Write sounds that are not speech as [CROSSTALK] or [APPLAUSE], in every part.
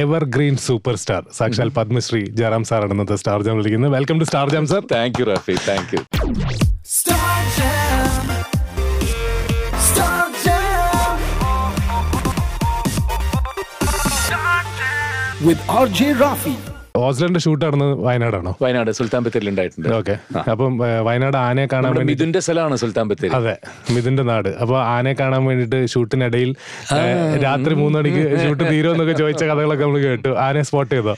Evergreen super star സാക്ഷാൽ Padmashri Jayaram sir ഇന്നത്തെ star jam വിളിക്കുന്നത്. Welcome to star jam sir thank you Rafi thank you. With RJ Rafi. ഓസ്ലറിന്റെ shoot നടന്നത് വയനാടാണോ? വയനാട് സുൽത്താൻ ബത്തേരിൽ ഉണ്ടായിട്ടുണ്ട്. ഓക്കെ അപ്പം വയനാട് ആനയെ കാണാൻ വേണ്ടി മിഥുന്റെ സ്ഥലമാണ് സുൽത്താൻ ബത്തേരി. അതെ മിഥുന്റെ നാട്. അപ്പൊ ആനയെ കാണാൻ വേണ്ടിട്ട് ഷൂട്ടിനിടയിൽ രാത്രി മൂന്ന് മണിക്ക് ഷൂട്ട് തീരുമെന്നൊക്കെ ചോദിച്ച കഥകളൊക്കെ നമ്മൾ കേട്ടു. ആനയെ സ്പോട്ട് ചെയ്തോ?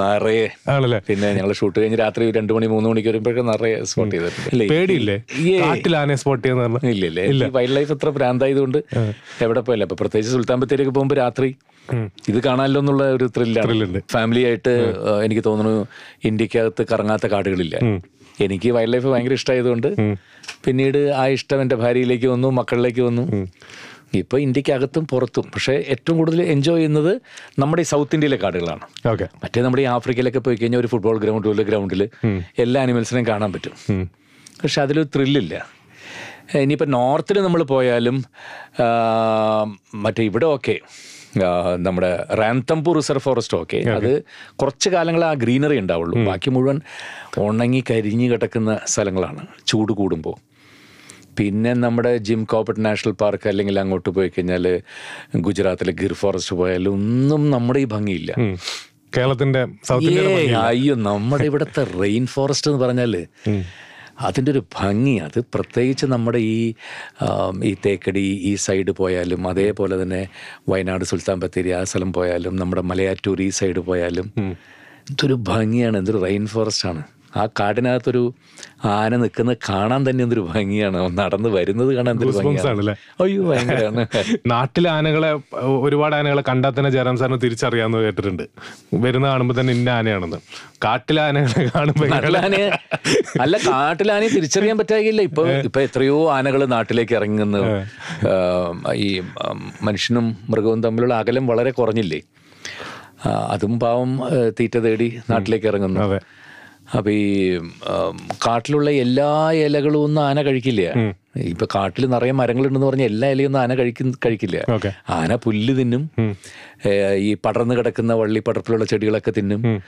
നിറയെ. ആണല്ലേ? പിന്നെ ഞങ്ങൾ ഷൂട്ട് കഴിഞ്ഞ് രാത്രി രണ്ടു മണി മൂന്ന് മണിക്ക് വരുമ്പോഴേക്കും നിറയെ സ്പോട്ട് ചെയ്തിട്ടുണ്ട്. പേടിയില്ലേ? കാട്ടിൽ ആനയെ സ്പോട്ട് ചെയ്യുന്ന ഇല്ല ഇല്ല. വൈൽഡ് ലൈഫ് എത്ര ഭ്രാന്തായതുകൊണ്ട് എവിടെ പോയല്ലേ അപ്പൊ പ്രത്യേകിച്ച് സുൽത്താൻ ബത്തേരിയൊക്കെ പോകുമ്പോൾ രാത്രി ഇത് കാണാമല്ലോ എന്നുള്ള ഒരു ത്രില്ലാണ് ഫാമിലി ആയിട്ട് എനിക്ക് തോന്നുന്നു ഇന്ത്യക്കകത്ത് കറങ്ങാത്ത കാടുകളില്ല. എനിക്ക് വൈൽഡ് ലൈഫ് ഭയങ്കര ഇഷ്ടമായതുകൊണ്ട് പിന്നീട് ആ ഇഷ്ടം എന്റെ ഭാര്യയിലേക്ക് വന്നു മക്കളിലേക്ക് വന്നു. ഇപ്പൊ ഇന്ത്യക്കകത്തും പുറത്തും. പക്ഷേ ഏറ്റവും കൂടുതൽ എൻജോയ് ചെയ്യുന്നത് നമ്മുടെ ഈ സൗത്ത് ഇന്ത്യയിലെ കാടുകളാണ്. ഓക്കെ. മറ്റേ നമ്മുടെ ഈ ആഫ്രിക്കയിലൊക്കെ പോയി കഴിഞ്ഞാൽ ഒരു ഫുട്ബോൾ ഗ്രൗണ്ട് പോലെ ഗ്രൗണ്ടിൽ എല്ലാ അനിമൽസിനെയും കാണാൻ പറ്റും. പക്ഷെ അതിലൊരു ത്രില്ലില്ല ഇനിയിപ്പോൾ നോർത്തിൽ നമ്മൾ പോയാലും മറ്റേ ഇവിടെ ഓക്കെ നമ്മുടെ റാന്തംപൂർ റിസർവ് ഫോറസ്റ്റ് ഓക്കെ. അത് കുറച്ച് കാലങ്ങൾ ആ ഗ്രീനറി ഉണ്ടാവുള്ളൂ. ബാക്കി മുഴുവൻ ഉണങ്ങി കരിഞ്ഞു കിടക്കുന്ന സ്ഥലങ്ങളാണ്. ചൂട് കൂടുമ്പോൾ പിന്നെ നമ്മുടെ ജിം കോപ്പറ്റ് നാഷണൽ പാർക്ക് അല്ലെങ്കിൽ അങ്ങോട്ട് പോയി കഴിഞ്ഞാൽ ഗുജറാത്തിലെ ഗിർ ഫോറസ്റ്റ് പോയാലും ഒന്നും നമ്മുടെ ഈ ഭംഗിയില്ല. കേരളത്തിന്റെ അയ്യോ നമ്മുടെ ഇവിടുത്തെ റെയിൻ ഫോറസ്റ്റ് എന്ന് പറഞ്ഞാൽ അതിന്റെ ഒരു ഭംഗി അത് പ്രത്യേകിച്ച് നമ്മുടെ ഈ ഈ തേക്കടി ഈ സൈഡ് പോയാലും അതേപോലെ തന്നെ വയനാട് സുൽത്താൻ ബത്തേരി ആ സ്ഥലം പോയാലും നമ്മുടെ മലയാറ്റൂർ ഈ സൈഡ് പോയാലും എന്തൊരു ഭംഗിയാണ് എന്തൊരു റെയിൻ ഫോറസ്റ്റ് ആണ്. ആ കാടിനകത്തൊരു ആന നിൽക്കുന്നത് കാണാൻ തന്നെ എന്തൊരു ഭംഗിയാണ്. നടന്ന് വരുന്നത് കാണാൻ എന്തൊരു ഭംഗിയാണ്. അയ്യോ ഭയങ്കരമാണ്. [LAUGHS] നാട്ടിലെ ആനകളെ ഒരുപാട് ആനകളെ കണ്ടാൽ തന്നെ ജയറാം സാറിന് തിരിച്ചറിയാമെന്ന് കേട്ടിട്ടുണ്ട്. വരുന്ന കാണുമ്പോൾ തന്നെ ഇന്ന ആനയാണെന്ന്. കാട്ടിലെ ആനകളെ കാണുമ്പോൾ അല്ല അല്ല കാട്ടിലാനെ തിരിച്ചറിയാൻ പറ്റാകില്ല. ഇപ്പൊ [LAUGHS] ഇപ്പൊ എത്രയോ ആനകൾ നാട്ടിലേക്ക് ഇറങ്ങുന്നു. ഈ മനുഷ്യനും മൃഗവും തമ്മിലുള്ള അകലം വളരെ കുറഞ്ഞില്ലേ? അതും പാവം തീറ്റ തേടി നാട്ടിലേക്ക് ഇറങ്ങുന്നു. അപ്പൊ ഈ കാട്ടിലുള്ള എല്ലാ ഇലകളും ഒന്നും ആന കഴിക്കില്ല. ഇപ്പൊ കാട്ടിൽ നിറയെ മരങ്ങളുണ്ടെന്ന് പറഞ്ഞാൽ എല്ലാ ഇലയൊന്നും ആന കഴിക്കുന്ന കഴിക്കില്ല. ആന പുല്ല് തിന്നും. ഈ പടർന്നു കിടക്കുന്ന വള്ളി പടർപ്പിലുള്ള ചെടികളൊക്കെ തിന്നും.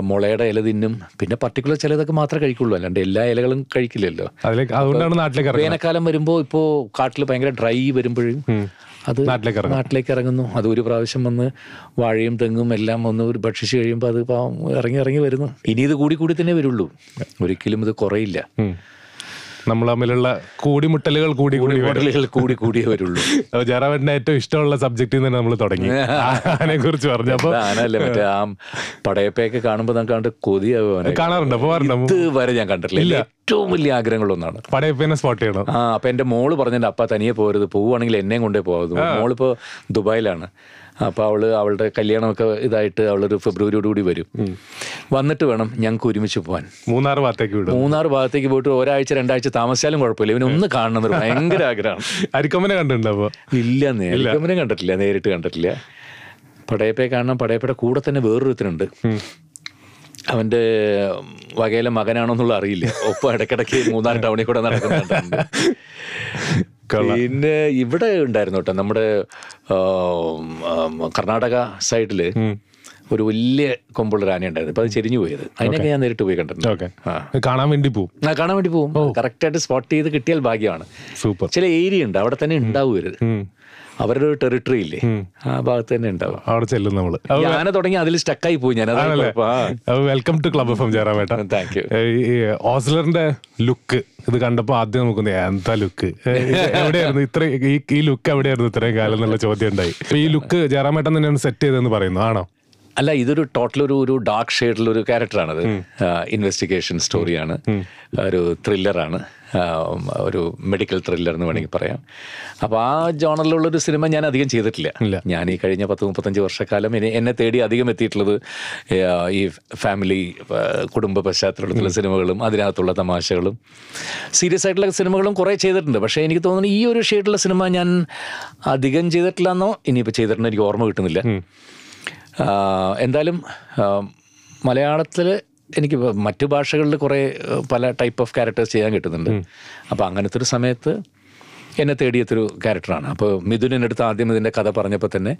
മുളയുടെ ഇല തിന്നും. പിന്നെ പർട്ടിക്കുലർ ചിലതൊക്കെ മാത്രമേ കഴിക്കുള്ളൂ. അല്ലാണ്ട് എല്ലാ ഇലകളും കഴിക്കില്ലല്ലോ. വേനൽക്കാലം വരുമ്പോ ഇപ്പോ കാട്ടിൽ ഭയങ്കര ഡ്രൈ വരുമ്പോഴും അത് നാട്ടിലേക്ക് നാട്ടിലേക്ക് ഇറങ്ങുന്നു. അത് ഒരു പ്രാവശ്യം വന്ന് വാഴയും തെങ്ങും എല്ലാം വന്ന് ഒരു ഭക്ഷിച്ച് കഴിയുമ്പോൾ അത് ഇറങ്ങി ഇറങ്ങി വരുന്നു. ഇനി ഇത് കൂടി കൂടി തന്നെ വരുള്ളൂ. ഒരിക്കലും ഇത് കുറയില്ല. നമ്മൾ തമ്മിലുള്ള കൂടിമുട്ടലുകൾ കൂടി കൂടി വരും. മോഡലുകൾ കൂടി കൂടിയേ വരുള്ളൂ അപ്പൊ ജയറാമേട്ടന്റെ ഏറ്റവും ഇഷ്ടമുള്ള സബ്ജക്റ്റ് നിന്ന് നമ്മൾ തുടങ്ങി. ആനെ കുറിച്ച് പറഞ്ഞു. അപ്പൊ ആനല്ലേ മറ്റേ ആ പടയപ്പയൊക്കെ കാണുമ്പോൾ നമുക്ക് കണ്ട് കൊതിയാവുക കാണാറുണ്ടോ. ഇത് വരെ ഞാൻ കണ്ടിട്ടില്ല. ഏറ്റവും വലിയ ആഗ്രഹങ്ങളൊന്നാണ്. പടയപ്പിനെ സ്പോട്ട് ചെയ്യണം. ആ അപ്പൊ എന്റെ മോൾ പറഞ്ഞ അപ്പ തനിയെ പോരുത്. പോവുകയാണെങ്കിൽ എന്നെയും കൊണ്ടേ പോകാത് മോളിപ്പോ ദുബായിലാണ്. അപ്പൊ അവൾ അവളുടെ കല്യാണമൊക്കെ ഇതായിട്ട് അവളൊരു ഫെബ്രുവരിയോട് കൂടി വരും വന്നിട്ട് വേണം ഞങ്ങൾക്ക് ഒരുമിച്ച് പോകാൻ മൂന്നാർ ഭാഗത്തേക്ക് വിടും. മൂന്നാർ ഭാഗത്തേക്ക് പോയിട്ട് ഒരാഴ്ച രണ്ടാഴ്ച താമസിച്ചാലും കുഴപ്പമില്ല. ഇവന് ഒന്ന് കാണണമെന്ന് ഭയങ്കര ആഗ്രഹമാണ്. അരിക്കൊമ്പനെ കണ്ടിട്ടുണ്ടോ അപ്പൊ? ഇല്ല അരിക്കമ്മനെ കണ്ടിട്ടില്ല നേരിട്ട് കണ്ടിട്ടില്ല. പടയപ്പയെ കാണണം. പടയപ്പയുടെ കൂടെ തന്നെ വേറൊരുത്തനുണ്ട്. അവന്റെ വകയിലെ മകനാണോ എന്നുള്ള അറിയില്ല. ഒപ്പം ഇടയ്ക്കിടയ്ക്ക് മൂന്നാർ ടൗണിൽ കൂടെ നടക്കുന്നുണ്ട്. പിന്നെ ഇവിടെ ഉണ്ടായിരുന്നു കേട്ടോ നമ്മുടെ കർണാടക സൈഡിൽ ഒരു വലിയ കൊമ്പുള്ള ആന ഉണ്ടായിരുന്നു അപ്പൊ അത് ചെരിഞ്ഞു പോയത്. അതിനൊക്കെ ഞാൻ നേരിട്ട് പോയി കണ്ടിട്ടുണ്ട്. കാണാൻ വേണ്ടി പോകും കാണാൻ വേണ്ടി പോകും കറക്റ്റ് ആയിട്ട് സ്പോട്ട് ചെയ്ത് കിട്ടിയാൽ ഭാഗ്യമാണ്. സൂപ്പർ. ചില ഏരിയ ഉണ്ട് അവിടെ തന്നെ ഉണ്ടാവും ഇത് അവരുടെ ഒരു ടെറിട്ടറി ഇല്ലേ? ആ ഭാഗത്ത് തന്നെ ഉണ്ടാവും. അവിടെ ചെല്ലും നമ്മൾ ആന തുടങ്ങി അതിൽ സ്റ്റക്കായി പോയി ഞാൻ. Welcome to club F M ജയറാമേട്ട. താങ്ക് യു ഓസ്ലറിന്റെ ലുക്ക് ഇത് കണ്ടപ്പോ ആദ്യം നമുക്ക് എന്താ ലുക്ക് എവിടെയായിരുന്നു ഇത്ര ഈ ഈ ലുക്ക് എവിടെയായിരുന്നു ഇത്രയും കാലം എന്നുള്ള ചോദ്യം ഉണ്ടായി. ഈ ലുക്ക് ജയറാമേട്ടൻ തന്നെയാണ് സെറ്റ് ചെയ്തതെന്ന് പറയുന്നു ആണോ? അല്ല ഇതൊരു ടോട്ടൽ ഒരു ഒരു ഡാർക്ക് ഷെയ്ഡിലുള്ള ഒരു ക്യാരക്ടറാണത് ഇൻവെസ്റ്റിഗേഷൻ സ്റ്റോറിയാണ് ഒരു ത്രില്ലറാണ് ഒരു മെഡിക്കൽ ത്രില്ലർ എന്ന് വേണമെങ്കിൽ പറയാം. അപ്പോൾ ആ ജോണറിലുള്ള ഒരു സിനിമ ഞാൻ അധികം ചെയ്തിട്ടില്ല. ഞാൻ ഈ കഴിഞ്ഞ പത്ത് മുപ്പത്തഞ്ച് വർഷക്കാലം എന്നെ എന്നെ തേടി അധികം എത്തിയിട്ടുള്ളത് ഈ ഫാമിലി കുടുംബ പശ്ചാത്തലത്തിലുള്ള സിനിമകളും അതിനകത്തുള്ള തമാശകളും. സീരിയസ് ആയിട്ടുള്ള സിനിമകളും കുറേ ചെയ്തിട്ടുണ്ട്. പക്ഷേ എനിക്ക് തോന്നുന്നു ഈ ഒരു ഷെയ്ഡിലുള്ള സിനിമ ഞാൻ അധികം ചെയ്തിട്ടില്ല എന്നോ ഇനിയിപ്പോൾ ചെയ്തിട്ടുണ്ടോ എനിക്ക് ഓർമ്മ കിട്ടുന്നില്ല. എന്തായാലും മലയാളത്തിൽ എനിക്ക് മറ്റു ഭാഷകളിൽ കുറേ പല ടൈപ്പ് ഓഫ് ക്യാരക്ടേഴ്സ് ചെയ്യാൻ കിട്ടുന്നുണ്ട്. അപ്പോൾ അങ്ങനത്തെ ഒരു സമയത്ത് എന്നെ തേടിയെത്തൊരു ക്യാരക്ടറാണ് അപ്പോൾ അടുത്ത് ആദ്യം ഇതിന്റെ കഥ പറഞ്ഞപ്പോൾ തന്നെ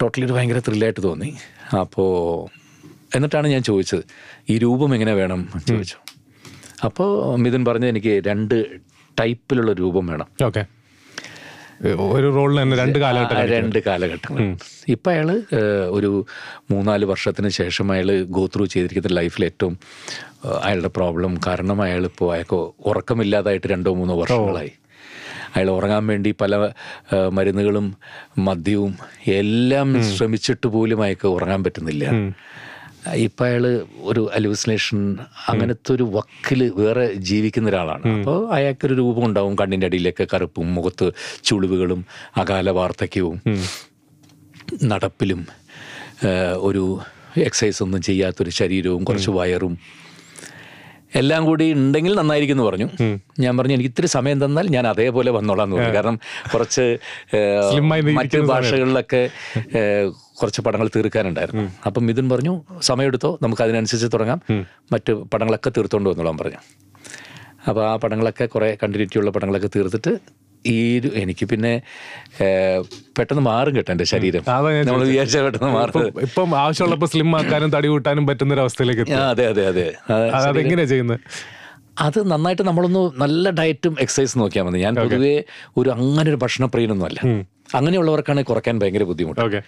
ടോട്ടലി ഒരു ഭയങ്കര ത്രില്ലായിട്ട് തോന്നി. അപ്പോൾ എന്നിട്ടാണ് ഞാൻ ചോദിച്ചത് ഈ രൂപം എങ്ങനെ വേണം? ചോദിച്ചു. അപ്പോൾ മിഥുൻ പറഞ്ഞ എനിക്ക് രണ്ട് ടൈപ്പിലുള്ള രൂപം വേണം. ഓക്കെ. ഒരു റോളിൽ തന്നെ രണ്ട് കാലഘട്ടം രണ്ട് കാലഘട്ടങ്ങൾ ഇപ്പം അയാൾ ഒരു മൂന്നാൽ വർഷത്തിന് ശേഷം അയാൾ ഗോ ത്രൂ ചെയ്തിരിക്കുന്ന ലൈഫിൽ ഏറ്റവും അയാളുടെ പ്രോബ്ലം കാരണം അയാൾ ഇപ്പോൾ അയാൾക്ക് ഉറക്കമില്ലാതായിട്ട് രണ്ടോ മൂന്നോ വർഷങ്ങളായി. അയാൾ ഉറങ്ങാൻ വേണ്ടി പല മരുന്നുകളും മദ്യവും എല്ലാം ശ്രമിച്ചിട്ട് പോലും അയാൾക്ക് ഉറങ്ങാൻ പറ്റുന്നില്ല. ഇപ്പം അയാൾ ഒരു അലൂസിനേഷൻ അങ്ങനത്തെ ഒരു വക്കിൽ വേറെ ജീവിക്കുന്ന ഒരാളാണ്. അപ്പോൾ അയാൾക്കൊരു രൂപം ഉണ്ടാവും കണ്ണിന്റെ അടിയിലൊക്കെ കറുപ്പും മുഖത്ത് ചുളിവുകളും അകാല വാർദ്ധക്യവും നടപ്പിലും ഒരു എക്സസൈസ് ഒന്നും ചെയ്യാത്തൊരു ശരീരവും കുറച്ച് വയറും എല്ലാം കൂടി ഉണ്ടെങ്കിൽ നന്നായിരിക്കും എന്ന് പറഞ്ഞു ഞാൻ പറഞ്ഞു എനിക്ക് ഇത്തിരി സമയം തന്നാൽ ഞാൻ അതേപോലെ വന്നോളാം എന്ന് പറഞ്ഞു. കാരണം കുറച്ച് മറ്റ് ഭാഷകളിലൊക്കെ കുറച്ച് പടങ്ങൾ തീർക്കാനുണ്ടായിരുന്നു. അപ്പം മിഥുൻ പറഞ്ഞു സമയമെടുത്തോ നമുക്ക് അതിനനുസരിച്ച് തുടങ്ങാം മറ്റ് പടങ്ങളൊക്കെ തീർത്തോണ്ട് വന്നോളാം പറഞ്ഞു. അപ്പോൾ ആ പടങ്ങളൊക്കെ കുറേ കണ്ടിന്യൂറ്റി ഉള്ള പടങ്ങളൊക്കെ തീർത്തിട്ട് ഈ എനിക്ക് പിന്നെ പെട്ടെന്ന് മാറും കേട്ടോ എന്റെ ശരീരം. നമ്മൾ വിചാരിച്ച പെട്ടെന്ന് മാറും ഇപ്പം- ആവശ്യമുള്ളപ്പോൾ ആവശ്യമുള്ളപ്പോ സ്ലിം ആക്കാനും തടി കൂട്ടാനും പറ്റുന്ന ഒരു അവസ്ഥയിലേക്ക് അതെ അതെ അതെ. അത് അത് അതെങ്ങനെയാ ചെയ്യുന്നത്? അത് നന്നായിട്ട് നമ്മളൊന്ന് നല്ല ഡയറ്റും എക്സസൈസ് നോക്കിയാൽ മതി. ഞാൻ പൊതുവേ ഒരു അങ്ങനെ ഒരു ഭക്ഷണപ്രിയനൊന്നും അല്ല അങ്ങനെയുള്ളവർക്കാണ് കുറയ്ക്കാൻ ഭയങ്കര ബുദ്ധിമുട്ട് ഓക്കെ.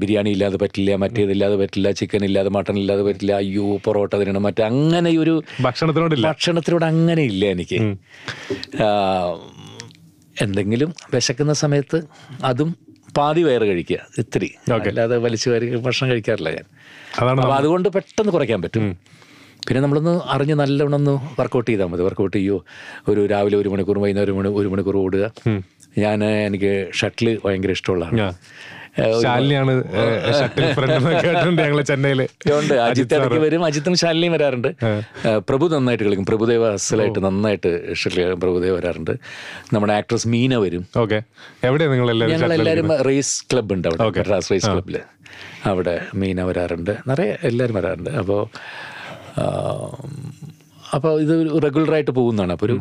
ബിരിയാണി ഇല്ലാതെ പറ്റില്ല മറ്റേതില്ലാതെ പറ്റില്ല ചിക്കൻ ഇല്ലാതെ മട്ടൺ ഇല്ലാതെ പറ്റില്ല അയ്യോ പൊറോട്ട തിരണം മറ്റേ അങ്ങനെ ഒരു ഭക്ഷണത്തിനോട് ഭക്ഷണത്തിനോട് അങ്ങനെ ഇല്ല എനിക്ക്. എന്തെങ്കിലും വിശക്കുന്ന സമയത്ത് അതും പാതി വയറ് കഴിക്കുക ഇത്തിരി. അല്ലാതെ വലിച്ചു വയറി ഭക്ഷണം കഴിക്കാറില്ല ഞാൻ. അപ്പോൾ അതുകൊണ്ട് പെട്ടെന്ന് കുറയ്ക്കാൻ പറ്റും. പിന്നെ നമ്മളൊന്ന് അറിഞ്ഞ് നല്ലവണ്ണം ഒന്ന് വർക്കൗട്ട് ചെയ്താൽ മതി. വർക്കൗട്ട് ചെയ്യോ. ഒരു രാവിലെ ഒരു മണിക്കൂർ വൈകുന്നേരം ഒരു മണി ഒരു മണിക്കൂർ ഓടുക. ഞാൻ എനിക്ക് ഷട്ടിൽ ഭയങ്കര ഇഷ്ടമുള്ളതാണ്. ശാലിനിയാണ് ഷട്ടിൽ ഫ്രണ്ട് കേട്ടിട്ടുണ്ട് ചെന്നൈയിൽ. ഉണ്ട് അജിത്ത് ഇടയ്ക്ക് വരും. അജിത്തും ശാലിനിയും വരാറുണ്ട്. പ്രഭു നന്നായിട്ട് കളിക്കും. പ്രഭുദേവ അസലായിട്ട് നന്നായിട്ട് ഷട്ടിൽ പ്രഭുദേവ വരാറുണ്ട്. നമ്മുടെ ആക്ട്രസ് മീന വരും. ഓക്കെ. എവിടെയാണ് നിങ്ങൾ ഞങ്ങൾ എല്ലാവരും റേസ് ക്ലബ് ഉണ്ട് അവിടെ. മദ്രാസ് റേസ് ക്ലബിൽ അവിടെ മീന വരാറുണ്ട്. നിറയെ എല്ലാവരും വരാറുണ്ട്. അപ്പോൾ അപ്പോൾ ഇത് റെഗുലറായിട്ട് പോകുന്നതാണ്. അപ്പോൾ ഒരു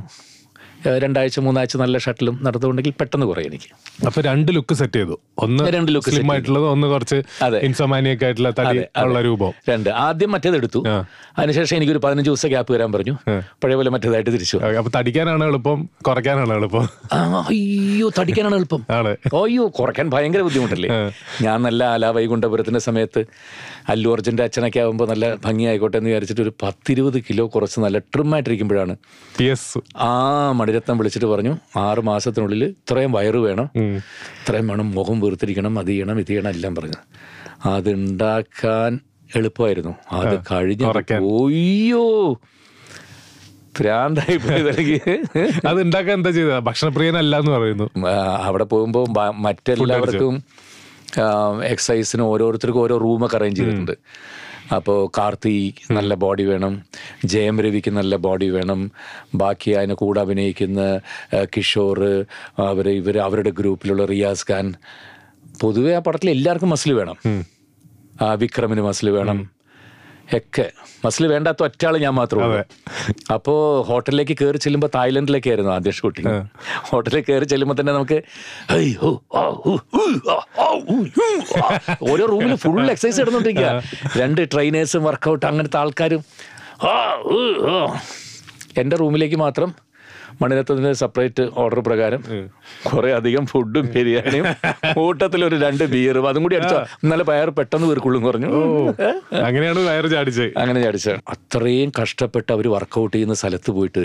രണ്ടാഴ്ച മൂന്നാഴ്ച നല്ല ഷട്ടിലും നടത്തുന്നുണ്ടെങ്കിൽ പെട്ടെന്ന് കുറയും എനിക്ക്. അപ്പൊ രണ്ട് ലുക്ക് സെറ്റ് ചെയ്തു. ഒന്ന് രണ്ട് ലുക്ക് സ്ലിം ആയിട്ടുള്ളത് ഒന്ന് കുറച്ച്. ആയിട്ടുള്ള തടി ഉള്ള രൂപം. രണ്ട്. ആദ്യം മറ്റേത് എടുത്തു. അതിനുശേഷം എനിക്കൊരു പതിനഞ്ച് ദിവസം ഗ്യാപ്പ് വരാൻ പറഞ്ഞു. പഴയ പോലെ മറ്റേതായിട്ട് തിരിച്ചു. അപ്പൊ തടിക്കാനാണ് എളുപ്പം കുറയ്ക്കാനാണ് എളുപ്പം. അയ്യോ തടിക്കാനാണ് എളുപ്പം. അയ്യോ കുറയ്ക്കാൻ ഭയങ്കര ബുദ്ധിമുട്ടല്ലേ? ഞാൻ നല്ല ആലാ വൈകുണ്ഠപുരത്തിന്റെ സമയത്ത് അല്ലു അർജുന്റെ അച്ഛനൊക്കെ ആകുമ്പോൾ നല്ല ഭംഗിയായിക്കോട്ടെ എന്ന് വിചാരിച്ചിട്ട് ഒരു പത്തിരുപത് കിലോ കുറച്ച് നല്ല ട്രിമായിട്ടിരിക്കുമ്പോഴാണ് ആ മണിരത്നം വിളിച്ചിട്ട് പറഞ്ഞു ആറ് മാസത്തിനുള്ളിൽ ഇത്രയും വയറ് വേണം ഇത്രയും വേണം മുഖം വീർത്തിരിക്കണം അത് ചെയ്യണം ഇത് ചെയ്യണം എല്ലാം പറഞ്ഞു. അതുണ്ടാക്കാൻ എളുപ്പമായിരുന്നു. അത് കഴിഞ്ഞു ഓയ്യോ ഭ്രാന്തായി പോയതല്ലെങ്കിൽ [LAUGHS] അത് ഉണ്ടാക്കാൻ എന്താ ചെയ്തത്? ഭക്ഷണപ്രിയനല്ല എന്ന് പറയുന്നു. അവിടെ പോകുമ്പോൾ മറ്റെല്ലാവർക്കും എക്സസൈസിന് ഓരോരുത്തർക്കും ഓരോ റൂമൊക്കെ അറേഞ്ച് ചെയ്തിട്ടുണ്ട്. അപ്പോൾ കാർത്തി നല്ല ബോഡി വേണം ജയം രവിക്ക് നല്ല ബോഡി വേണം ബാക്കി അതിനെ കൂടെ അഭിനയിക്കുന്ന കിഷോർ അവർ ഇവർ അവരുടെ ഗ്രൂപ്പിലുള്ള റിയാസ് ഖാൻ. പൊതുവെ ആ പടത്തിൽ എല്ലാവർക്കും മസിൽ വേണം. വിക്രമിന് മസിൽ വേണം. ഒക്കെ മസിൽ വേണ്ടാത്ത ഒറ്റയാൾ ഞാൻ മാത്രമേ അപ്പോൾ ഹോട്ടലിലേക്ക് കയറി ചെല്ലുമ്പോൾ തായ്ലൻഡിലേക്ക് ആയിരുന്നു ആദ്യം ഷൂട്ടിങ് ഹോട്ടലിൽ കയറി ചെല്ലുമ്പോൾ തന്നെ നമുക്ക്. ഓരോ റൂമിൽ ഫുൾ എക്സസൈസ് ഇടുന്നുണ്ടിരിക്കുക രണ്ട് ട്രെയിനേഴ്സും വർക്കൗട്ട് അങ്ങനത്തെ ആൾക്കാരും എന്റെ റൂമിലേക്ക് മാത്രം മണിരത്നത്തിന്റെ സെപ്പറേറ്റ് ഓർഡർ പ്രകാരം കുറെ അധികം ഫുഡും ബിരിയാണിയും കൂട്ടത്തിൽ ഒരു രണ്ട് ബിയറും അതും കൂടി അടിച്ചോ. എന്നാലും പയർ പെട്ടെന്ന് വീർക്കുള്ളൂ പറഞ്ഞു. അങ്ങനെയാണ് പയർ ചാടിച്ചത്. അങ്ങനെ ചാടിച്ച. അത്രയും കഷ്ടപ്പെട്ട് അവർ വർക്കൗട്ട് ചെയ്യുന്ന സ്ഥലത്ത് പോയിട്ട്.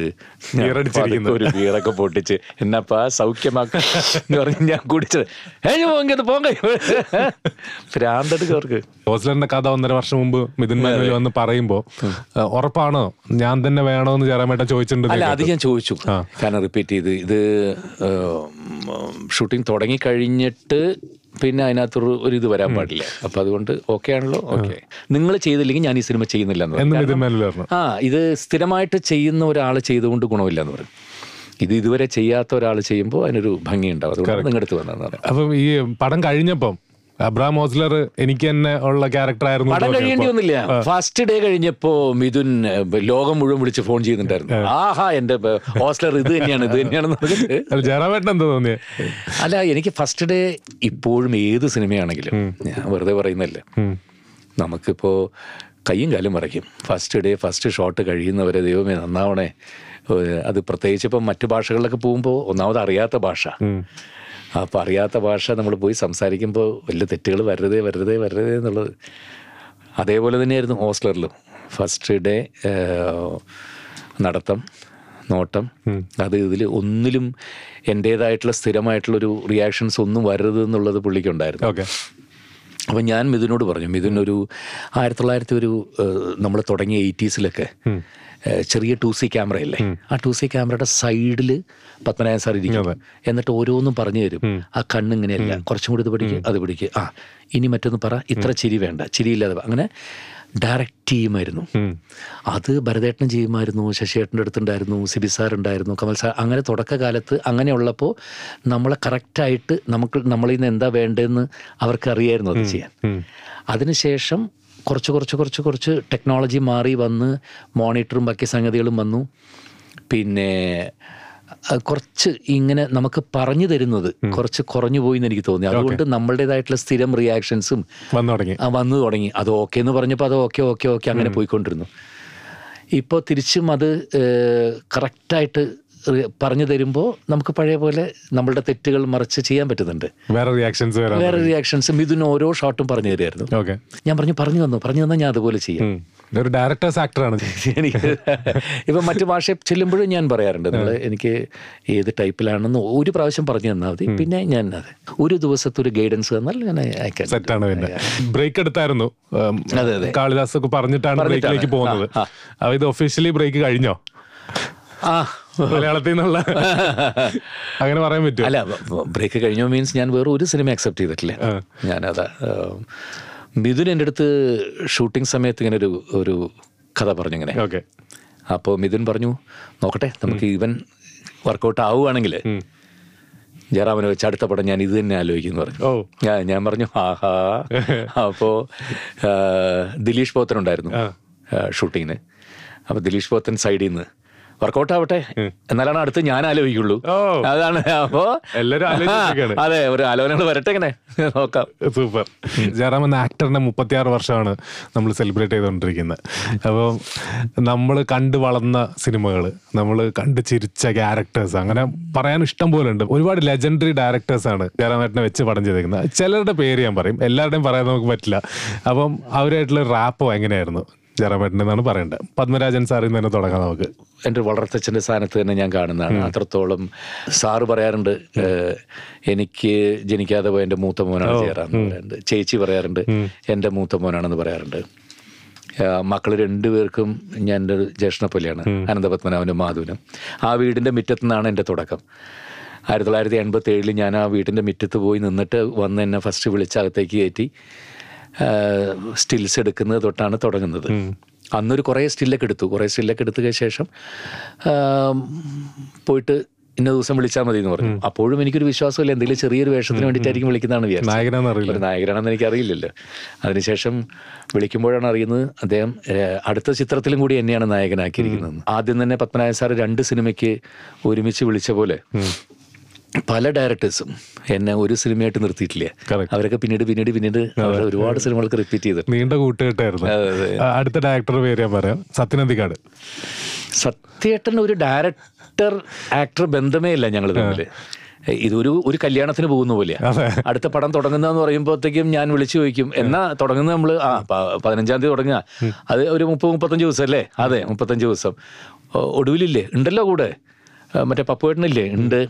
ഒരു ബിയറൊക്കെ പൊട്ടിച്ച് എന്നപ്പാ സൗഖ്യമാക്കി പറഞ്ഞ് ഞാൻ കുടിച്ചത്. ഏ പോങ്കത് പോങ്ക അവർക്ക്. ഓസ്ലറിന്റെ കഥ ഒന്നര വർഷം മുമ്പ് മിഥുൻ മാനുവൽ വന്ന് പറയുമ്പോ ഉറപ്പാണോ ഞാൻ തന്നെ വേണോ എന്ന് ചേരാമേട്ട ചോദിച്ചിട്ടുണ്ട് അല്ല അത് ഞാൻ ചോദിച്ചു. കാരണം റിപ്പീറ്റ് ചെയ്ത്? ഇത് ഷൂട്ടിംഗ് തുടങ്ങിക്കഴിഞ്ഞിട്ട് പിന്നെ അതിനകത്തൊരു ഒരു ഇത് വരാൻ പാടില്ല. അപ്പൊ അതുകൊണ്ട് ഓക്കെ ആണല്ലോ? ഓക്കെ നിങ്ങൾ ചെയ്തില്ലെങ്കിൽ ഞാൻ ഈ സിനിമ ചെയ്യുന്നില്ല എന്ന് ആ ഇത് സ്ഥിരമായിട്ട് ചെയ്യുന്ന ഒരാൾ ചെയ്തുകൊണ്ട് ഗുണമില്ല എന്ന് പറയും. ഇത് ഇതുവരെ ചെയ്യാത്ത ഒരാൾ ചെയ്യുമ്പോൾ അതിനൊരു ഭംഗി ഉണ്ടാവും അതുകൊണ്ട് നിങ്ങളുടെ അടുത്ത് അപ്പം ഈ പടം കഴിഞ്ഞപ്പം അബ്രാം ഓസ്ലർ എനിക്ക് തന്നെ ഉള്ള ക്യാരക്ടർ ആയിരുന്നു പടം കഴിയേണ്ടി വന്നില്ല. ഫസ്റ്റ് ഡേ കഴിഞ്ഞപ്പോ മിഥുൻ ലോകം മുഴുവൻ വിളിച്ച് ഫോൺ ചെയ്യുന്നുണ്ടായിരുന്നു. ആഹാ എന്റെ ഹോസ്ലർ ഇത് തന്നെയാണ് ഇത് തന്നെയാണ് ജയറാമേട്ടൻ എന്താ തോന്നിയത് അല്ല എനിക്ക് ഫസ്റ്റ് ഡേ ഇപ്പോഴും ഏത് സിനിമയാണെങ്കിലും ഞാൻ വെറുതെ പറയുന്നല്ല നമുക്കിപ്പോ കയ്യും കാലും മറയ്ക്കും. ഫസ്റ്റ് ഡേ ഫസ്റ്റ് ഷോട്ട് കഴിയുന്നവരെ ദൈവമേ നന്നാവണേ. അത് പ്രത്യേകിച്ച് ഇപ്പം മറ്റു ഭാഷകളിലൊക്കെ പോകുമ്പോൾ ഒന്നാമത് അറിയാത്ത ഭാഷ. അപ്പോൾ അറിയാത്ത ഭാഷ നമ്മൾ പോയി സംസാരിക്കുമ്പോൾ വലിയ തെറ്റുകൾ വരരുതേ വരരുതേ വരരുതേ എന്നുള്ളത്. അതേപോലെ തന്നെയായിരുന്നു ഹോസ്റ്റലറിലും. ഫസ്റ്റ് ഡേ നടത്തം നോട്ടം. അത് ഇതിൽ ഒന്നിലും എന്റേതായിട്ടുള്ള സ്ഥിരമായിട്ടുള്ളൊരു റിയാക്ഷൻസ് ഒന്നും വരരുത് എന്നുള്ളത് പുള്ളിക്കുണ്ടായിരുന്നു. ഓക്കെ. അപ്പം ഞാൻ മിഥുനോട് പറഞ്ഞു മിഥുൻ ഒരു ആയിരത്തി തൊള്ളായിരത്തി ഒരു നമ്മൾ തുടങ്ങിയ എയ്റ്റീസിലൊക്കെ ചെറിയ ടു സി ക്യാമറ ക്യാമറയില്ലേ ആ ടു സി ക്യാമറയുടെ സൈഡിൽ പത്മനാഭൻ സാർ ഇരിക്കും. എന്നിട്ട് ഓരോന്നും പറഞ്ഞു തരും. ആ കണ്ണ് ഇങ്ങനെയല്ല. കുറച്ചും കൂടി ഇത് പിടിക്കുക അത് പിടിക്കുക ആ ഇനി മറ്റൊന്ന് പറ. ഇത്ര ചിരി വേണ്ട. ചിരിയില്ലാതെ. അങ്ങനെ ഡയറക്റ്റ് ചെയ്യുമായിരുന്നു അത് ഭരതേട്ടൻ ചെയ്യുമായിരുന്നു. ശശിയേട്ടന്റെ അടുത്തുണ്ടായിരുന്നു. സിബി സാർ ഉണ്ടായിരുന്നു. കമൽ സാർ അങ്ങനെ തുടക്കകാലത്ത് അങ്ങനെയുള്ളപ്പോൾ നമ്മളെ കറക്റ്റായിട്ട് നമുക്ക് നമ്മളിൽ നിന്ന് എന്താ വേണ്ടതെന്ന് അവർക്ക് അറിയായിരുന്നു അത് ചെയ്യാൻ. അതിനുശേഷം കുറച്ച് കുറച്ച് കുറച്ച് കുറച്ച് ടെക്നോളജി മാറി വന്ന് മോണിറ്ററും ബാക്കി സംഗതികളും വന്നു. പിന്നെ കുറച്ച് ഇങ്ങനെ നമുക്ക് പറഞ്ഞു തരുന്നത് കുറച്ച് കുറഞ്ഞു പോയി എന്ന് എനിക്ക് തോന്നി. അതുകൊണ്ട് നമ്മളുടേതായിട്ടുള്ള സ്ഥിരം റിയാക്ഷൻസും വന്നു തുടങ്ങി. വന്നു തുടങ്ങി. അത് ഓക്കെ എന്ന് പറഞ്ഞപ്പോൾ അത് ഓക്കെ ഓക്കെ ഓക്കെ അങ്ങനെ പോയിക്കൊണ്ടിരുന്നു. ഇപ്പോൾ തിരിച്ചും അത് കറക്റ്റായിട്ട് പറഞ്ഞു തരുമ്പോൾ നമുക്ക് പഴയ പോലെ നമ്മളുടെ തെറ്റുകൾ മറിച്ച് ചെയ്യാൻ പറ്റുന്നുണ്ട്. വേറെ റിയാക്ഷൻസ് വേറെ റിയാക്ഷൻസ് മിഥുൻ ഓരോ ഷോട്ടും പറഞ്ഞു തരുമായിരുന്നു. ഓക്കെ ഞാൻ പറഞ്ഞു പറഞ്ഞു തന്നു പറഞ്ഞു തന്നാൽ ഞാൻ അതുപോലെ ചെയ്യാം. ഒരു ഡയറക്ടേഴ്സ് ആക്ടറാണ് എനിക്ക് ഇപ്പം മറ്റു ഭാഷ ചെല്ലുമ്പോഴും ഞാൻ പറയാറുണ്ട്. നിങ്ങൾ എനിക്ക് ഏത് ടൈപ്പിലാണെന്ന് ഒരു പ്രാവശ്യം പറഞ്ഞു തന്നാൽ മതി. പിന്നെ ഞാൻ അത് ഒരു ദിവസത്തെ ഒരു ഗൈഡൻസ് തന്നാൽ ഞാൻ അയക്കാൻ സെറ്റാണ് പിന്നെ. ബ്രേക്ക് എടുത്തായിരുന്നു. അതെ, അതെ. കാളിദാസ് ഒക്കെ പറഞ്ഞിട്ടാണ്. ബ്രേക്കിലേക്ക് പോകുന്നത്. ഇത് ഒഫീഷ്യലി ബ്രേക്ക് കഴിഞ്ഞോ? ആ. മലയാളത്തിൽ നിന്നുള്ള അങ്ങനെ പറയാൻ പറ്റും അല്ല ബ്രേക്ക് കഴിഞ്ഞോ മീൻസ് ഞാൻ വേറെ ഒരു സിനിമ അക്സെപ്റ്റ് ചെയ്തിട്ടില്ല. ഞാനതാ മിഥുൻ എന്റെ അടുത്ത് ഷൂട്ടിംഗ് സമയത്ത് ഇങ്ങനെ ഒരു ഒരു കഥ പറഞ്ഞു ഇങ്ങനെ ഓക്കെ. അപ്പോൾ മിഥുൻ പറഞ്ഞു നോക്കട്ടെ നമുക്ക് ഇവൻ വർക്കൗട്ട് ആവുകയാണെങ്കിൽ ജയറാമനെ വെച്ച് അടുത്ത പടം ഞാൻ ഇത് തന്നെ ആലോചിക്കുന്നു പറഞ്ഞു. ഓ. ഞാൻ ഞാൻ പറഞ്ഞു ആഹാ. അപ്പോൾ ദിലീഷ് പോത്തൻ ഉണ്ടായിരുന്നു ഷൂട്ടിങ്ങിന് അപ്പോൾ ദിലീഷ് പോത്തൻ സൈഡിൽ നിന്ന് വർക്കൗട്ട് ആവട്ടെ എന്നാലാണ് അടുത്ത് ഞാൻ ആലോചിക്കുള്ളൂ. അതാണ് അപ്പോ എല്ലാരും. [LAUGHS] അതെ ഒരു ആലോചനകൾ വരട്ടെ ഇങ്ങനെ. [LAUGHS] നോക്കാം. സൂപ്പർ. ജയറാം എന്ന ആക്ടറിന്റെ മുപ്പത്തിയാറ് വർഷമാണ് നമ്മൾ സെലിബ്രേറ്റ് ചെയ്തുകൊണ്ടിരിക്കുന്നത്. അപ്പം നമ്മൾ കണ്ടു വളർന്ന സിനിമകൾ നമ്മൾ കണ്ട് ചിരിച്ച ക്യാരക്ടേഴ്സ് അങ്ങനെ പറയാൻ ഇഷ്ടം പോലെ ഉണ്ട് ഒരുപാട് ലെജൻഡറി ഡയറക്ടേഴ്സ് ഡയറക്ടേഴ്സാണ് ജയറാമേട്ടനെ വെച്ച് പടം ചെയ്തിരിക്കുന്നത് ചിലരുടെ പേര് ഞാൻ പറയും എല്ലാവരുടെയും പറയാൻ നമുക്ക് പറ്റില്ല. അപ്പം അവരായിട്ടുള്ള റാപ്പോ എങ്ങനെയായിരുന്നു? ജയറാമേട്ടൻ എന്നാണ് പറയേണ്ടത്. പത്മരാജൻ സാറിൽ നിന്ന് തന്നെ തുടങ്ങാം നമുക്ക്. എന്റെ വളർത്തച്ഛന്റെ സ്ഥാനത്ത് തന്നെ ഞാൻ കാണുന്നതാണ്. അത്രത്തോളം സാറ് പറയാറുണ്ട് എനിക്ക് ജനിക്കാതെ പോയ എന്റെ മൂത്ത മോനാണ് ചെയ്യാറാന്ന് പറയാറുണ്ട് ചേച്ചി പറയാറുണ്ട് എന്റെ മൂത്ത മോനാണെന്ന് പറയാറുണ്ട്. മക്കൾ രണ്ടുപേർക്കും ഞാൻ എന്റെ പോലെയാണ് അനന്തപത്മനാഭനും മാധുവിനും. ആ വീടിന്റെ മുറ്റത്തു നിന്നാണ് എന്റെ തുടക്കം. ആയിരത്തി തൊള്ളായിരത്തി എൺപത്തി ഏഴിൽ ഞാൻ ആ വീടിന്റെ മുറ്റത്ത് പോയി നിന്നിട്ട് വന്ന് എന്നെ ഫസ്റ്റ് വിളിച്ച് അകത്തേക്ക് കയറ്റി. സ്റ്റിൽസ് എടുക്കുന്നത് തൊട്ടാണ് തുടങ്ങുന്നത്. അന്നൊരു കുറേ സ്റ്റില്ലൊക്കെ എടുത്തു. കുറേ സ്റ്റില്ലൊക്കെ എടുത്തതിന് ശേഷം പോയിട്ട് ഇന്ന ദിവസം വിളിച്ചാൽ മതി എന്ന് പറഞ്ഞു അപ്പോഴും എനിക്കൊരു വിശ്വാസമില്ല. എന്തെങ്കിലും ചെറിയൊരു വേഷത്തിന് വേണ്ടിയിട്ടായിരിക്കും വിളിക്കുന്നതാണ് വിചാരിച്ചത്. നായകനാണെന്ന് അറിയില്ല. ഒരു നായകനാണെന്ന് എനിക്ക് അറിയില്ലല്ലോ അതിനുശേഷം വിളിക്കുമ്പോഴാണ് അറിയുന്നത് അദ്ദേഹം അടുത്ത ചിത്രത്തിലും കൂടി എന്നെയാണ് നായകനാക്കിയിരിക്കുന്നത്. ആദ്യം തന്നെ പത്മനാഭൻ സാർ രണ്ട് സിനിമയ്ക്ക് ഒരുമിച്ച് വിളിച്ച പോലെ പല ഡയറക്ടേഴ്സും എന്നെ ഒരു സിനിമയായിട്ട് നിർത്തിയിട്ടില്ല. അവരൊക്കെ പിന്നീട് പിന്നീട് പിന്നീട് ഒരുപാട് സിനിമകൾക്ക് റിപ്പീറ്റ് ചെയ്തിട്ടുണ്ട്. നീണ്ട കൂട്ടുകെട്ടായിരുന്നു. അടുത്ത ഡയറക്ടർ പേര് ഞാൻ പറയാം. സത്യനന്ദിക്കാട് സത്യേട്ടൻ ഒരു ഡയറക്ടർ ആക്ടർ ബന്ധമേ ഇല്ല ഞങ്ങൾ തമ്മിൽ ഇതൊരു ഒരു കല്യാണത്തിന് പോകുന്ന പോലെയാ. അടുത്ത പടം തുടങ്ങുന്നതെന്ന് പറയുമ്പോഴത്തേക്കും ഞാൻ വിളിച്ചു ചോദിക്കും എന്നാ തുടങ്ങുന്നത് നമ്മൾ ആ പതിനഞ്ചാം തീയതി തുടങ്ങുക. അത് ഒരു മുപ്പത് മുപ്പത്തഞ്ച് ദിവസം അല്ലേ അതെ മുപ്പത്തഞ്ച് ദിവസം. ഒടുവിലില്ലേ? ഉണ്ടല്ലോ കൂടെ. മറ്റേ പപ്പുവേട്ടനില്ലേ? ഉണ്ട്.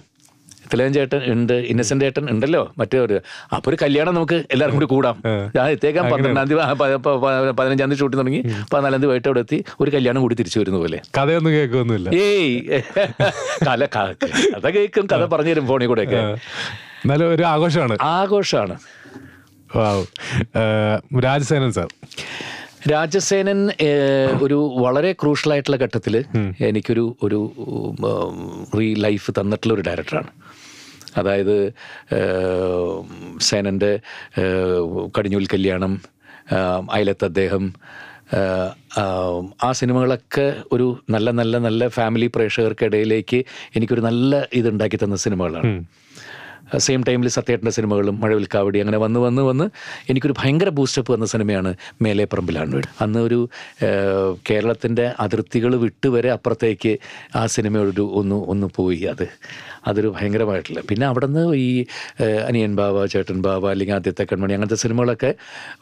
തിലകൻ ചേട്ടൻ ഉണ്ട് ഇന്നസെന്റ് ചേട്ടൻ ഉണ്ടല്ലോ മറ്റേ ഒരു. അപ്പൊ ഒരു കല്യാണം നമുക്ക് എല്ലാവരും കൂടി കൂടാം. ഞാൻ എത്തേക്കാൻ പന്ത്രണ്ടാം തീയതി പതിനഞ്ചാം തീയതി ഷൂട്ടിംഗ് തുടങ്ങി പതിനാലാം തീയതി വൈകിട്ട് അവിടെ എത്തി ഒരു കല്യാണം കൂടി തിരിച്ചു വരുന്ന പോലെ. കഥയൊന്നും കേൾക്കൊന്നുമില്ല ഏയ് കല കഥ കേൾക്കും കഥ പറഞ്ഞു തരും ഫോണിൽ കൂടെ ഒക്കെ. എന്നാലും ഒരു ആഘോഷമാണ്. ആഘോഷമാണ്. രാജസേനൻ സാർ. രാജസേനൻ ഒരു വളരെ ക്രൂഷ്യൽ ആയിട്ടുള്ള ഘട്ടത്തിൽ എനിക്കൊരു ഒരു റീ ലൈഫ് തന്നിട്ടുള്ള ഒരു ഡയറക്ടറാണ്. അതായത് സേനന്റെ കടിഞ്ഞൂൽ കല്യാണം അയലത്ത് അദ്ദേഹം ആ സിനിമകളൊക്കെ ഒരു നല്ല നല്ല നല്ല ഫാമിലി പ്രേക്ഷകർക്കിടയിലേക്ക് എനിക്കൊരു നല്ല ഇതുണ്ടാക്കി തന്ന സിനിമകളാണ്. സെയിം ടൈമിൽ സത്യേട്ടന്റെ സിനിമകളും മഴവിൽ കാവടി അങ്ങനെ വന്ന് വന്ന് വന്ന് എനിക്കൊരു ഭയങ്കര ബൂസ്റ്റപ്പ് വന്ന സിനിമയാണ് മേലെ പറമ്പിലാണ് വീട് അന്ന് ഒരു കേരളത്തിന്റെ അതിർത്തികൾ വിട്ടുവരെ അപ്പുറത്തേക്ക് ആ സിനിമയോടൊരു ഒന്ന് ഒന്ന് പോയി. അത് അതൊരു ഭയങ്കരമായിട്ടുള്ള. പിന്നെ അവിടെ നിന്ന് ഈ അനിയൻ ബാവ ചേട്ടൻ ബാവ അല്ലെങ്കിൽ ആദ്യത്തെ കൺമണി അങ്ങനത്തെ സിനിമകളൊക്കെ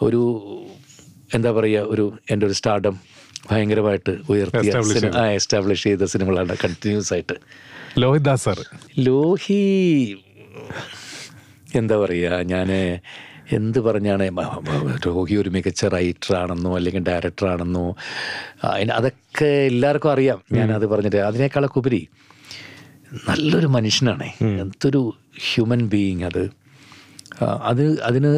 ഒരു എന്താ പറയുക ഒരു എന്റെ ഒരു സ്റ്റാർഡം ഭയങ്കരമായിട്ട് ഉയർത്തിയ എസ്റ്റാബ്ലിഷ് ചെയ്ത. സിനിമകളാണ് കണ്ടിന്യൂസ് ആയിട്ട്. ലോഹിത് ദാസ് സാർ ലോഹി എന്താ പറയുക ഞാൻ എന്ത് പറഞ്ഞാണ് രോഗി ഒരു മികച്ച റൈറ്ററാണെന്നോ അല്ലെങ്കിൽ ഡയറക്ടറാണെന്നോ അതിന് അതൊക്കെ എല്ലാവർക്കും അറിയാം. ഞാനത് പറഞ്ഞിട്ട് അതിനേക്കാളൊക്കെ ഉപരി നല്ലൊരു മനുഷ്യനാണ്. എന്തൊരു ഹ്യൂമൻ ബീയിങ് അത്. അത് അതിന്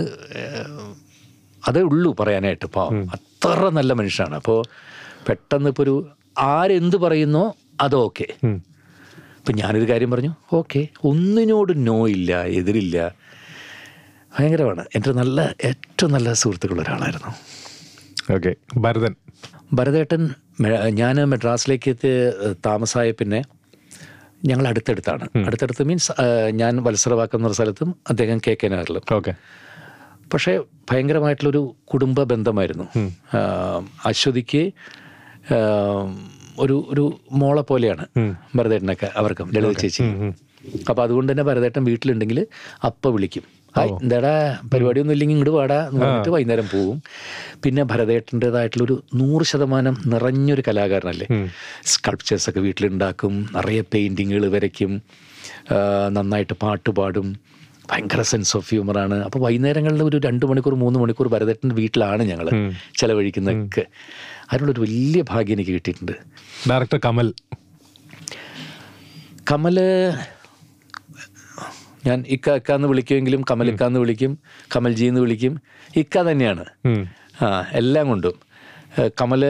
അതേ ഉള്ളൂ പറയാനായിട്ട് ഇപ്പോൾ അത്ര നല്ല മനുഷ്യനാണ്. അപ്പോൾ പെട്ടെന്ന് ഇപ്പോൾ ഒരു ആരെന്ത് പറയുന്നോ അതോക്കെ ഇപ്പം ഞാനൊരു കാര്യം പറഞ്ഞു ഓക്കെ ഒന്നിനോട് നോ ഇല്ല എതിരില്ല. ഭയങ്കരമാണ്. എന്റെ നല്ല ഏറ്റവും നല്ല സുഹൃത്തുക്കളുള്ള ഒരാളായിരുന്നു. ഓക്കെ ഭരതൻ. ഭരതേട്ടൻ ഞാൻ മെഡ്രാസിലേക്ക് എത്തി താമസമായ പിന്നെ ഞങ്ങൾ അടുത്തടുത്താണ്. അടുത്തടുത്ത് മീൻസ് ഞാൻ വത്സരവാക്കം എന്ന സ്ഥലത്തും അദ്ദേഹം കെ കെ നഗറിലും ഓക്കെ. പക്ഷേ ഭയങ്കരമായിട്ടുള്ളൊരു കുടുംബ ബന്ധമായിരുന്നു അശ്വതിക്ക് ഒരു ഒരു മോളെ പോലെയാണ് ഭരതേട്ടനൊക്കെ അവർക്കും ലളിത ചേച്ചി. അപ്പോൾ അതുകൊണ്ട് തന്നെ ഭരതേട്ടൻ വീട്ടിലുണ്ടെങ്കിൽ അപ്പ വിളിക്കും. ഹായ് പരിപാടി ഒന്നും ഇല്ലെങ്കിൽ ഇങ്ങോട്ട് വാടാ എന്ന് പറഞ്ഞിട്ട് വൈകുന്നേരം പോവും. പിന്നെ ഭരതേട്ടന്റെതായിട്ടുള്ളൊരു നൂറ് ശതമാനം നിറഞ്ഞൊരു കലാകാരനല്ലേ? സ്കൾപ്ചേഴ്സ് ഒക്കെ വീട്ടിലുണ്ടാക്കും നിറയെ പെയിന്റിങ്ങുകൾ വരയ്ക്കും നന്നായിട്ട് പാട്ട് പാടും. ഭയങ്കര സെൻസ് ഓഫ് ഹ്യൂമറാണ് അപ്പോൾ വൈകുന്നേരങ്ങളിൽ ഒരു രണ്ട് മണിക്കൂർ മൂന്ന് മണിക്കൂർ ഭരതേട്ടന്റെ വീട്ടിലാണ് ഞങ്ങൾ ചിലവഴിക്കുന്നതൊക്കെ. അതിനുള്ളൊരു വലിയ ഭാഗ്യം എനിക്ക് കിട്ടിയിട്ടുണ്ട്. ഡയറക്ടർ കമൽ. കമൽ ഞാൻ ഇക്ക ഇക്ക എന്ന് വിളിക്കുമെങ്കിലും കമൽ ഇക്ക എന്ന് വിളിക്കും കമൽജി എന്ന് വിളിക്കും. ഇക്ക തന്നെയാണ്. ആ എല്ലാം കൊണ്ടും. കമൽ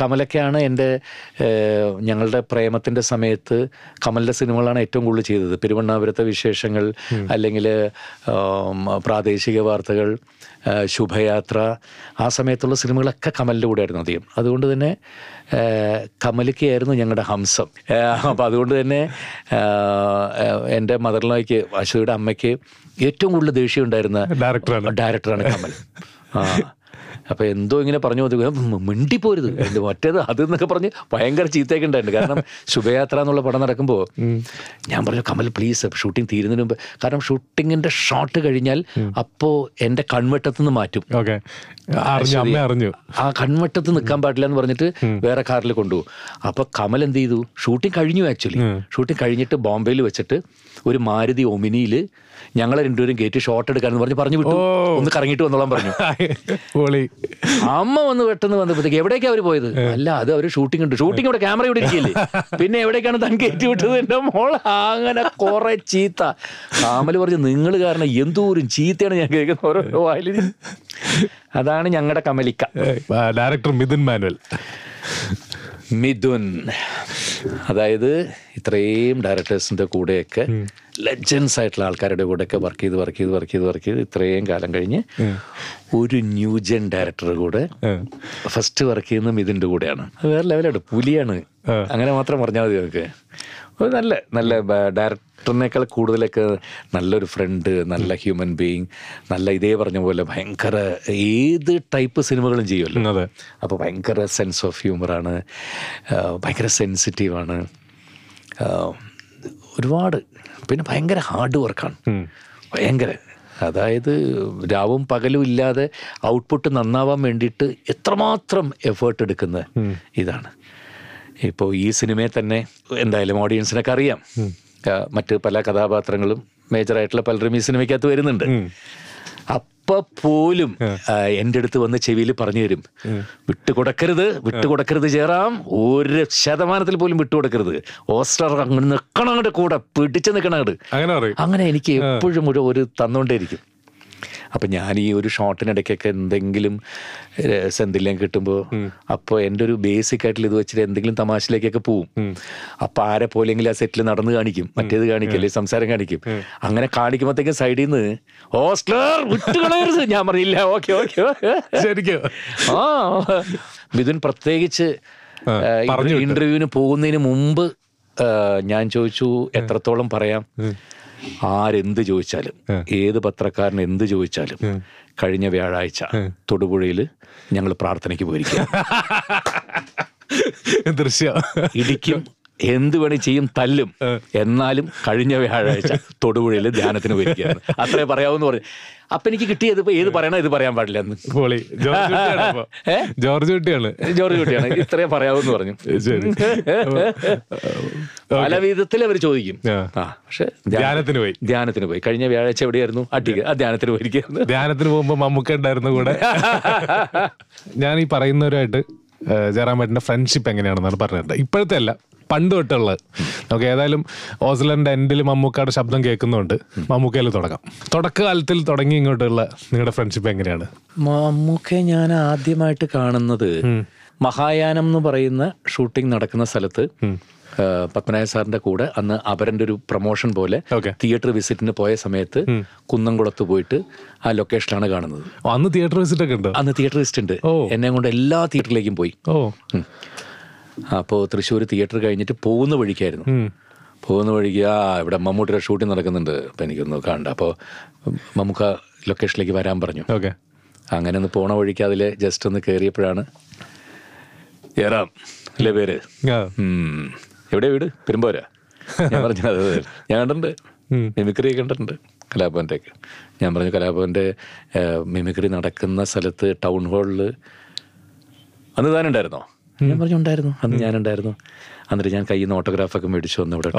കമലൊക്കെയാണ് എന്റെ ഞങ്ങളുടെ പ്രേമത്തിന്റെ സമയത്ത് കമലിന്റെ സിനിമകളാണ് ഏറ്റവും കൂടുതൽ ചെയ്തത്. പെരുവണ്ണാപുരത്തെ വിശേഷങ്ങൾ അല്ലെങ്കിൽ പ്രാദേശിക വാർത്തകൾ ശുഭയാത്ര. ആ സമയത്തുള്ള സിനിമകളൊക്കെ കമലിന്റെ കൂടെ ആയിരുന്നു അധികം. അതുകൊണ്ട് തന്നെ കമലിക്കായിരുന്നു ഞങ്ങളുടെ ഹംസം. അപ്പോൾ അതുകൊണ്ട് തന്നെ എന്റെ എന്റെ മദർലോയ്ക്ക് അശ്വതിയുടെ അമ്മയ്ക്ക് ഏറ്റവും കൂടുതൽ ദേഷ്യം ഉണ്ടായിരുന്ന ഡയറക്ടറാണ്. ഡയറക്ടറാണ് കമൽ. ആ അപ്പൊ എന്തോ ഇങ്ങനെ പറഞ്ഞു മിണ്ടിപ്പോരുത്. എന്ത് മറ്റേത് അത് എന്നൊക്കെ പറഞ്ഞ് ഭയങ്കര ചീത്തയൊക്കെ ഉണ്ടായിട്ടുണ്ട്. കാരണം ശുഭയാത്ര എന്നുള്ള പടം നടക്കുമ്പോൾ ഞാൻ പറഞ്ഞു കമൽ പ്ലീസ് ഷൂട്ടിംഗ് തീരുന്നതിന് മുമ്പ്. കാരണം ഷൂട്ടിങ്ങിന്റെ ഷോട്ട് കഴിഞ്ഞാൽ അപ്പോൾ എന്റെ കൺവെട്ടത്ത് നിന്ന് മാറ്റും. ഓക്കെ. അറിഞ്ഞു ആ കൺവെട്ടത്ത് നിൽക്കാൻ പാടില്ല എന്ന് പറഞ്ഞിട്ട് വേറെ കാറിൽ കൊണ്ടുപോകും. അപ്പൊ കമൽ എന്ത് ചെയ്തു? ഷൂട്ടിംഗ് കഴിഞ്ഞു ആക്ച്വലി ഷൂട്ടിംഗ് കഴിഞ്ഞിട്ട് ബോംബെയിൽ വെച്ചിട്ട് ഒരു മാരുതി ഒമിനിയിൽ ഞങ്ങളെ രണ്ടുപേരും കയറ്റി ഷോട്ട് എടുക്കാന്ന് പറഞ്ഞ് പറഞ്ഞു വിട്ടു. ഒന്ന് കറങ്ങിട്ട് വന്നോളാൻ പറഞ്ഞു. അമ്മ വന്ന് പെട്ടെന്ന് വന്നപ്പോഴത്തേക്ക് എവിടേക്കാ അവർ പോയത്? അല്ല അത് അവർ ഷൂട്ടിംഗ് ഉണ്ട്. ഷൂട്ടിംഗ് ഇവിടെ ക്യാമറ ഇവിടെ ഇരിക്കില്ലേ പിന്നെ എവിടേക്കാണ് താൻ കയറ്റി വിട്ടത്? എന്റെ മോൾ അങ്ങനെ കുറെ ചീത്ത. കാമൽ പറഞ്ഞു നിങ്ങൾ കാരണം എന്തോരും ചീത്തയാണ് ഞാൻ കേൾക്കുന്നത് ഓരോ വായിലും. അതാണ് ഞങ്ങളുടെ കമലിക്ക. ഡയറക്ടർ മിഥുൻ മാനുവൽ. മിഥുൻ. അതായത് ഇത്രയും ഡയറക്ടേഴ്സിന്റെ കൂടെയൊക്കെ ലെജൻസ് ആയിട്ടുള്ള ആൾക്കാരുടെ കൂടെയൊക്കെ വർക്ക് ചെയ്ത് വർക്ക് ചെയ്ത് വർക്ക് ചെയ്ത് വർക്ക് ചെയ്ത് ഇത്രയും കാലം കഴിഞ്ഞ് ഒരു ന്യൂജൻ ഡയറക്ടറുടെ കൂടെ ഫസ്റ്റ് വർക്ക് ചെയ്യുന്ന മിഥുന്റെ കൂടെയാണ്. അത് വേറെ ലെവലാണ് പുലിയാണ്. അങ്ങനെ മാത്രം പറഞ്ഞാൽ മതി നമുക്ക്. നല്ല നല്ല ഡയറക്ടറിനേക്കാൾ കൂടുതലൊക്കെ നല്ലൊരു ഫ്രണ്ട് നല്ല ഹ്യൂമൻ ബീയിങ് നല്ല ഇതേ പറഞ്ഞ പോലെ ഭയങ്കര ഏത് ടൈപ്പ് സിനിമകളും ചെയ്യുമല്ലോ. അതെ. അപ്പോൾ ഭയങ്കര സെൻസ് ഓഫ് ഹ്യൂമറാണ് ഭയങ്കര സെൻസിറ്റീവാണ് ഒരുപാട് പിന്നെ ഭയങ്കര ഹാർഡ് വർക്കാണ് ഭയങ്കര. അതായത് രാവും പകലും ഇല്ലാതെ ഔട്ട്പുട്ട് നന്നാവാൻ വേണ്ടിയിട്ട് എത്രമാത്രം എഫേർട്ട് എടുക്കുന്ന ഇതാണ്. ഇപ്പോൾ ഈ സിനിമയെ തന്നെ എന്തായാലും ഓഡിയൻസിനൊക്കെ അറിയാം. മറ്റ് പല കഥാപാത്രങ്ങളും മേജറായിട്ടുള്ള പലരും ഈ സിനിമയ്ക്കകത്ത് വരുന്നുണ്ട്. അപ്പൊ പോലും എന്റെ അടുത്ത് വന്ന് ചെവിയിൽ പറഞ്ഞു തരും. വിട്ടുകൊടുക്കരുത് വിട്ടുകൊടുക്കരുത് ചേറാം ഒരു ശതമാനത്തിൽ പോലും വിട്ടുകൊടുക്കരുത്. ഓസ്റ്റർ അങ്ങനെ നിൽക്കണം അങ്ങോട്ട് കൂടെ പിടിച്ച് നിൽക്കണം അങ്ങോട്ട് അങ്ങനെ എനിക്ക് എപ്പോഴും ഒരു ഒരു തന്നുകൊണ്ടേയിരിക്കും. അപ്പം ഞാൻ ഈ ഒരു ഷോട്ടിനിടയ്ക്കൊക്കെ എന്തെങ്കിലും സെന്തില്യം കിട്ടുമ്പോൾ അപ്പോൾ എന്റെ ഒരു ബേസിക് ആയിട്ടുള്ള ഇത് വെച്ചിട്ട് എന്തെങ്കിലും തമാശയിലേക്കൊക്കെ പോവും. അപ്പോൾ ആരെ പോലെങ്കിലും ആ സെറ്റിൽ നടന്ന് കാണിക്കും. മറ്റേത് കാണിക്കില്ലേ സംസാരം കാണിക്കും. അങ്ങനെ കാണിക്കുമ്പോഴത്തേക്കും സൈഡിൽ നിന്ന് ഹോസ്റ്റലർ വിട്ടുകളയരുത്. ഞാൻ പറഞ്ഞില്ല. ഓക്കെ ഓക്കെ ശരിക്കും? ആ മിഥുൻ പ്രത്യേകിച്ച്. ഇന്റർവ്യൂവിന് പോകുന്നതിന് മുമ്പ് ഞാൻ ചോദിച്ചു എത്രത്തോളം പറയാം? ആരെന്ത് ചോദിച്ചാലും ഏത് പത്രക്കാരൻ എന്ത് ചോദിച്ചാലും കഴിഞ്ഞ വ്യാഴാഴ്ച തൊടുപുഴയിൽ ഞങ്ങൾ പ്രാർത്ഥനയ്ക്ക് പോയിരിക്കുക [LAUGHS] ദൃശ്യം. ഇടിക്കും എന്ത് വേണേ ചെയ്യും തല്ലും. എന്നാലും കഴിഞ്ഞ വ്യാഴാഴ്ച തൊടുപുഴയിൽ ധ്യാനത്തിന് പോയിരിക്കുകയാണ് അത്രേ പറയാവൂന്ന് പറഞ്ഞു. അപ്പൊ എനിക്ക് കിട്ടിയത് ഇപ്പൊ ഏത് പറയണോ ഇത് പറയാൻ പാടില്ല എന്ന് പൊളി. ജോർജ് കുട്ടിയാണ്? ജോർജ് കുട്ടിയാണ്. ഇത്രേ പറയാവൂന്ന് പറഞ്ഞു. പല വിധത്തിൽ അവർ ചോദിക്കും. ആ. ആ പക്ഷെ ധ്യാനത്തിന് പോയി. ധ്യാനത്തിന് പോയി. കഴിഞ്ഞ വ്യാഴാഴ്ച എവിടെയായിരുന്നു? അട്ടിക്ക്. ആ ധ്യാനത്തിന് പോയിരിക്കുന്നു ധ്യാനത്തിന് പോകുമ്പോ മമ്മൂക്ക ഉണ്ടായിരുന്നു കൂടെ. [LAUGHS] ഞാൻ ഈ പറയുന്നവരുമായിട്ട് ജയറാമേട്ടന്റെ ഫ്രണ്ട്ഷിപ്പ് എങ്ങനെയാണെന്നാണ് പറഞ്ഞത്. ഇപ്പോഴത്തെ അല്ല. പണ്ട് തൊട്ടുള്ളത്. നമുക്ക് ഏതായാലും ഓസ്ലന്റെ എൻഡിൽ മമ്മൂക്കയുടെ ശബ്ദം കേൾക്കുന്നുണ്ട്. മമ്മൂക്കയിൽ തുടങ്ങാം. തുടക്കകാലത്തിൽ തുടങ്ങി ഇങ്ങോട്ടുള്ള നിങ്ങളുടെ ഫ്രണ്ട്ഷിപ്പ് എങ്ങനെയാണ്? മമ്മൂക്കെ ഞാൻ ആദ്യമായിട്ട് കാണുന്നത് മഹായാനം എന്ന് പറയുന്ന ഷൂട്ടിംഗ് നടക്കുന്ന സ്ഥലത്ത്. പത്മനായ സാറിന്റെ കൂടെ അന്ന് അവരന്റെ ഒരു പ്രൊമോഷൻ പോലെ തിയേറ്റർ വിസിറ്റിന് പോയ സമയത്ത് കുന്നംകുളത്ത് പോയിട്ട് ആ ലൊക്കേഷനാണ് കാണുന്നത്. അന്ന് തിയേറ്റർ വിസിറ്റ് ഒക്കെ ഉണ്ട്? അന്ന് തിയേറ്റർ വിസിറ്റ് ഉണ്ട്. എന്നെ കൊണ്ട് എല്ലാ തിയേറ്ററിലേക്കും പോയി. അപ്പോൾ തൃശ്ശൂർ തിയേറ്റർ കഴിഞ്ഞിട്ട് പോകുന്ന വഴിക്കായിരുന്നു. പോകുന്ന വഴിക്ക് ആ ഇവിടെ മമ്മൂട്ടിയുടെ ഷൂട്ടിംഗ് നടക്കുന്നുണ്ട്. അപ്പോൾ എനിക്കൊന്ന് കാണണ്ട അപ്പോൾ മമ്മൂക്ക ലൊക്കേഷനിലേക്ക് വരാൻ പറഞ്ഞു. ഓക്കെ അങ്ങനെ ഒന്ന് പോണ വഴിക്ക് അതിൽ ജസ്റ്റ് ഒന്ന് കയറിയപ്പോഴാണ് ഏറാം അല്ലേ പേര്. എവിടെ വീട്? പെരുമ്പോരാ [LAUGHS] ഞാൻ പറഞ്ഞു അതെ ഞാൻ കണ്ടിട്ടുണ്ട്. മിമിക്രി കണ്ടിട്ടുണ്ട്. കലാഭവന്റെ ഒക്കെ ഞാൻ പറഞ്ഞു കലാഭവന്റെ മിമിക്രി നടക്കുന്ന സ്ഥലത്ത് ടൗൺ ഹാളിൽ അന്ന് താനുണ്ടായിരുന്നോ ഞാൻ പറഞ്ഞുണ്ടായിരുന്നു. അന്ന് ഞാനുണ്ടായിരുന്നു. എന്നിട്ട് ഞാൻ കയ്യിൽ നിന്ന് ഓട്ടോഗ്രാഫൊക്കെ മേടിച്ചു വന്നു ഇവിടെ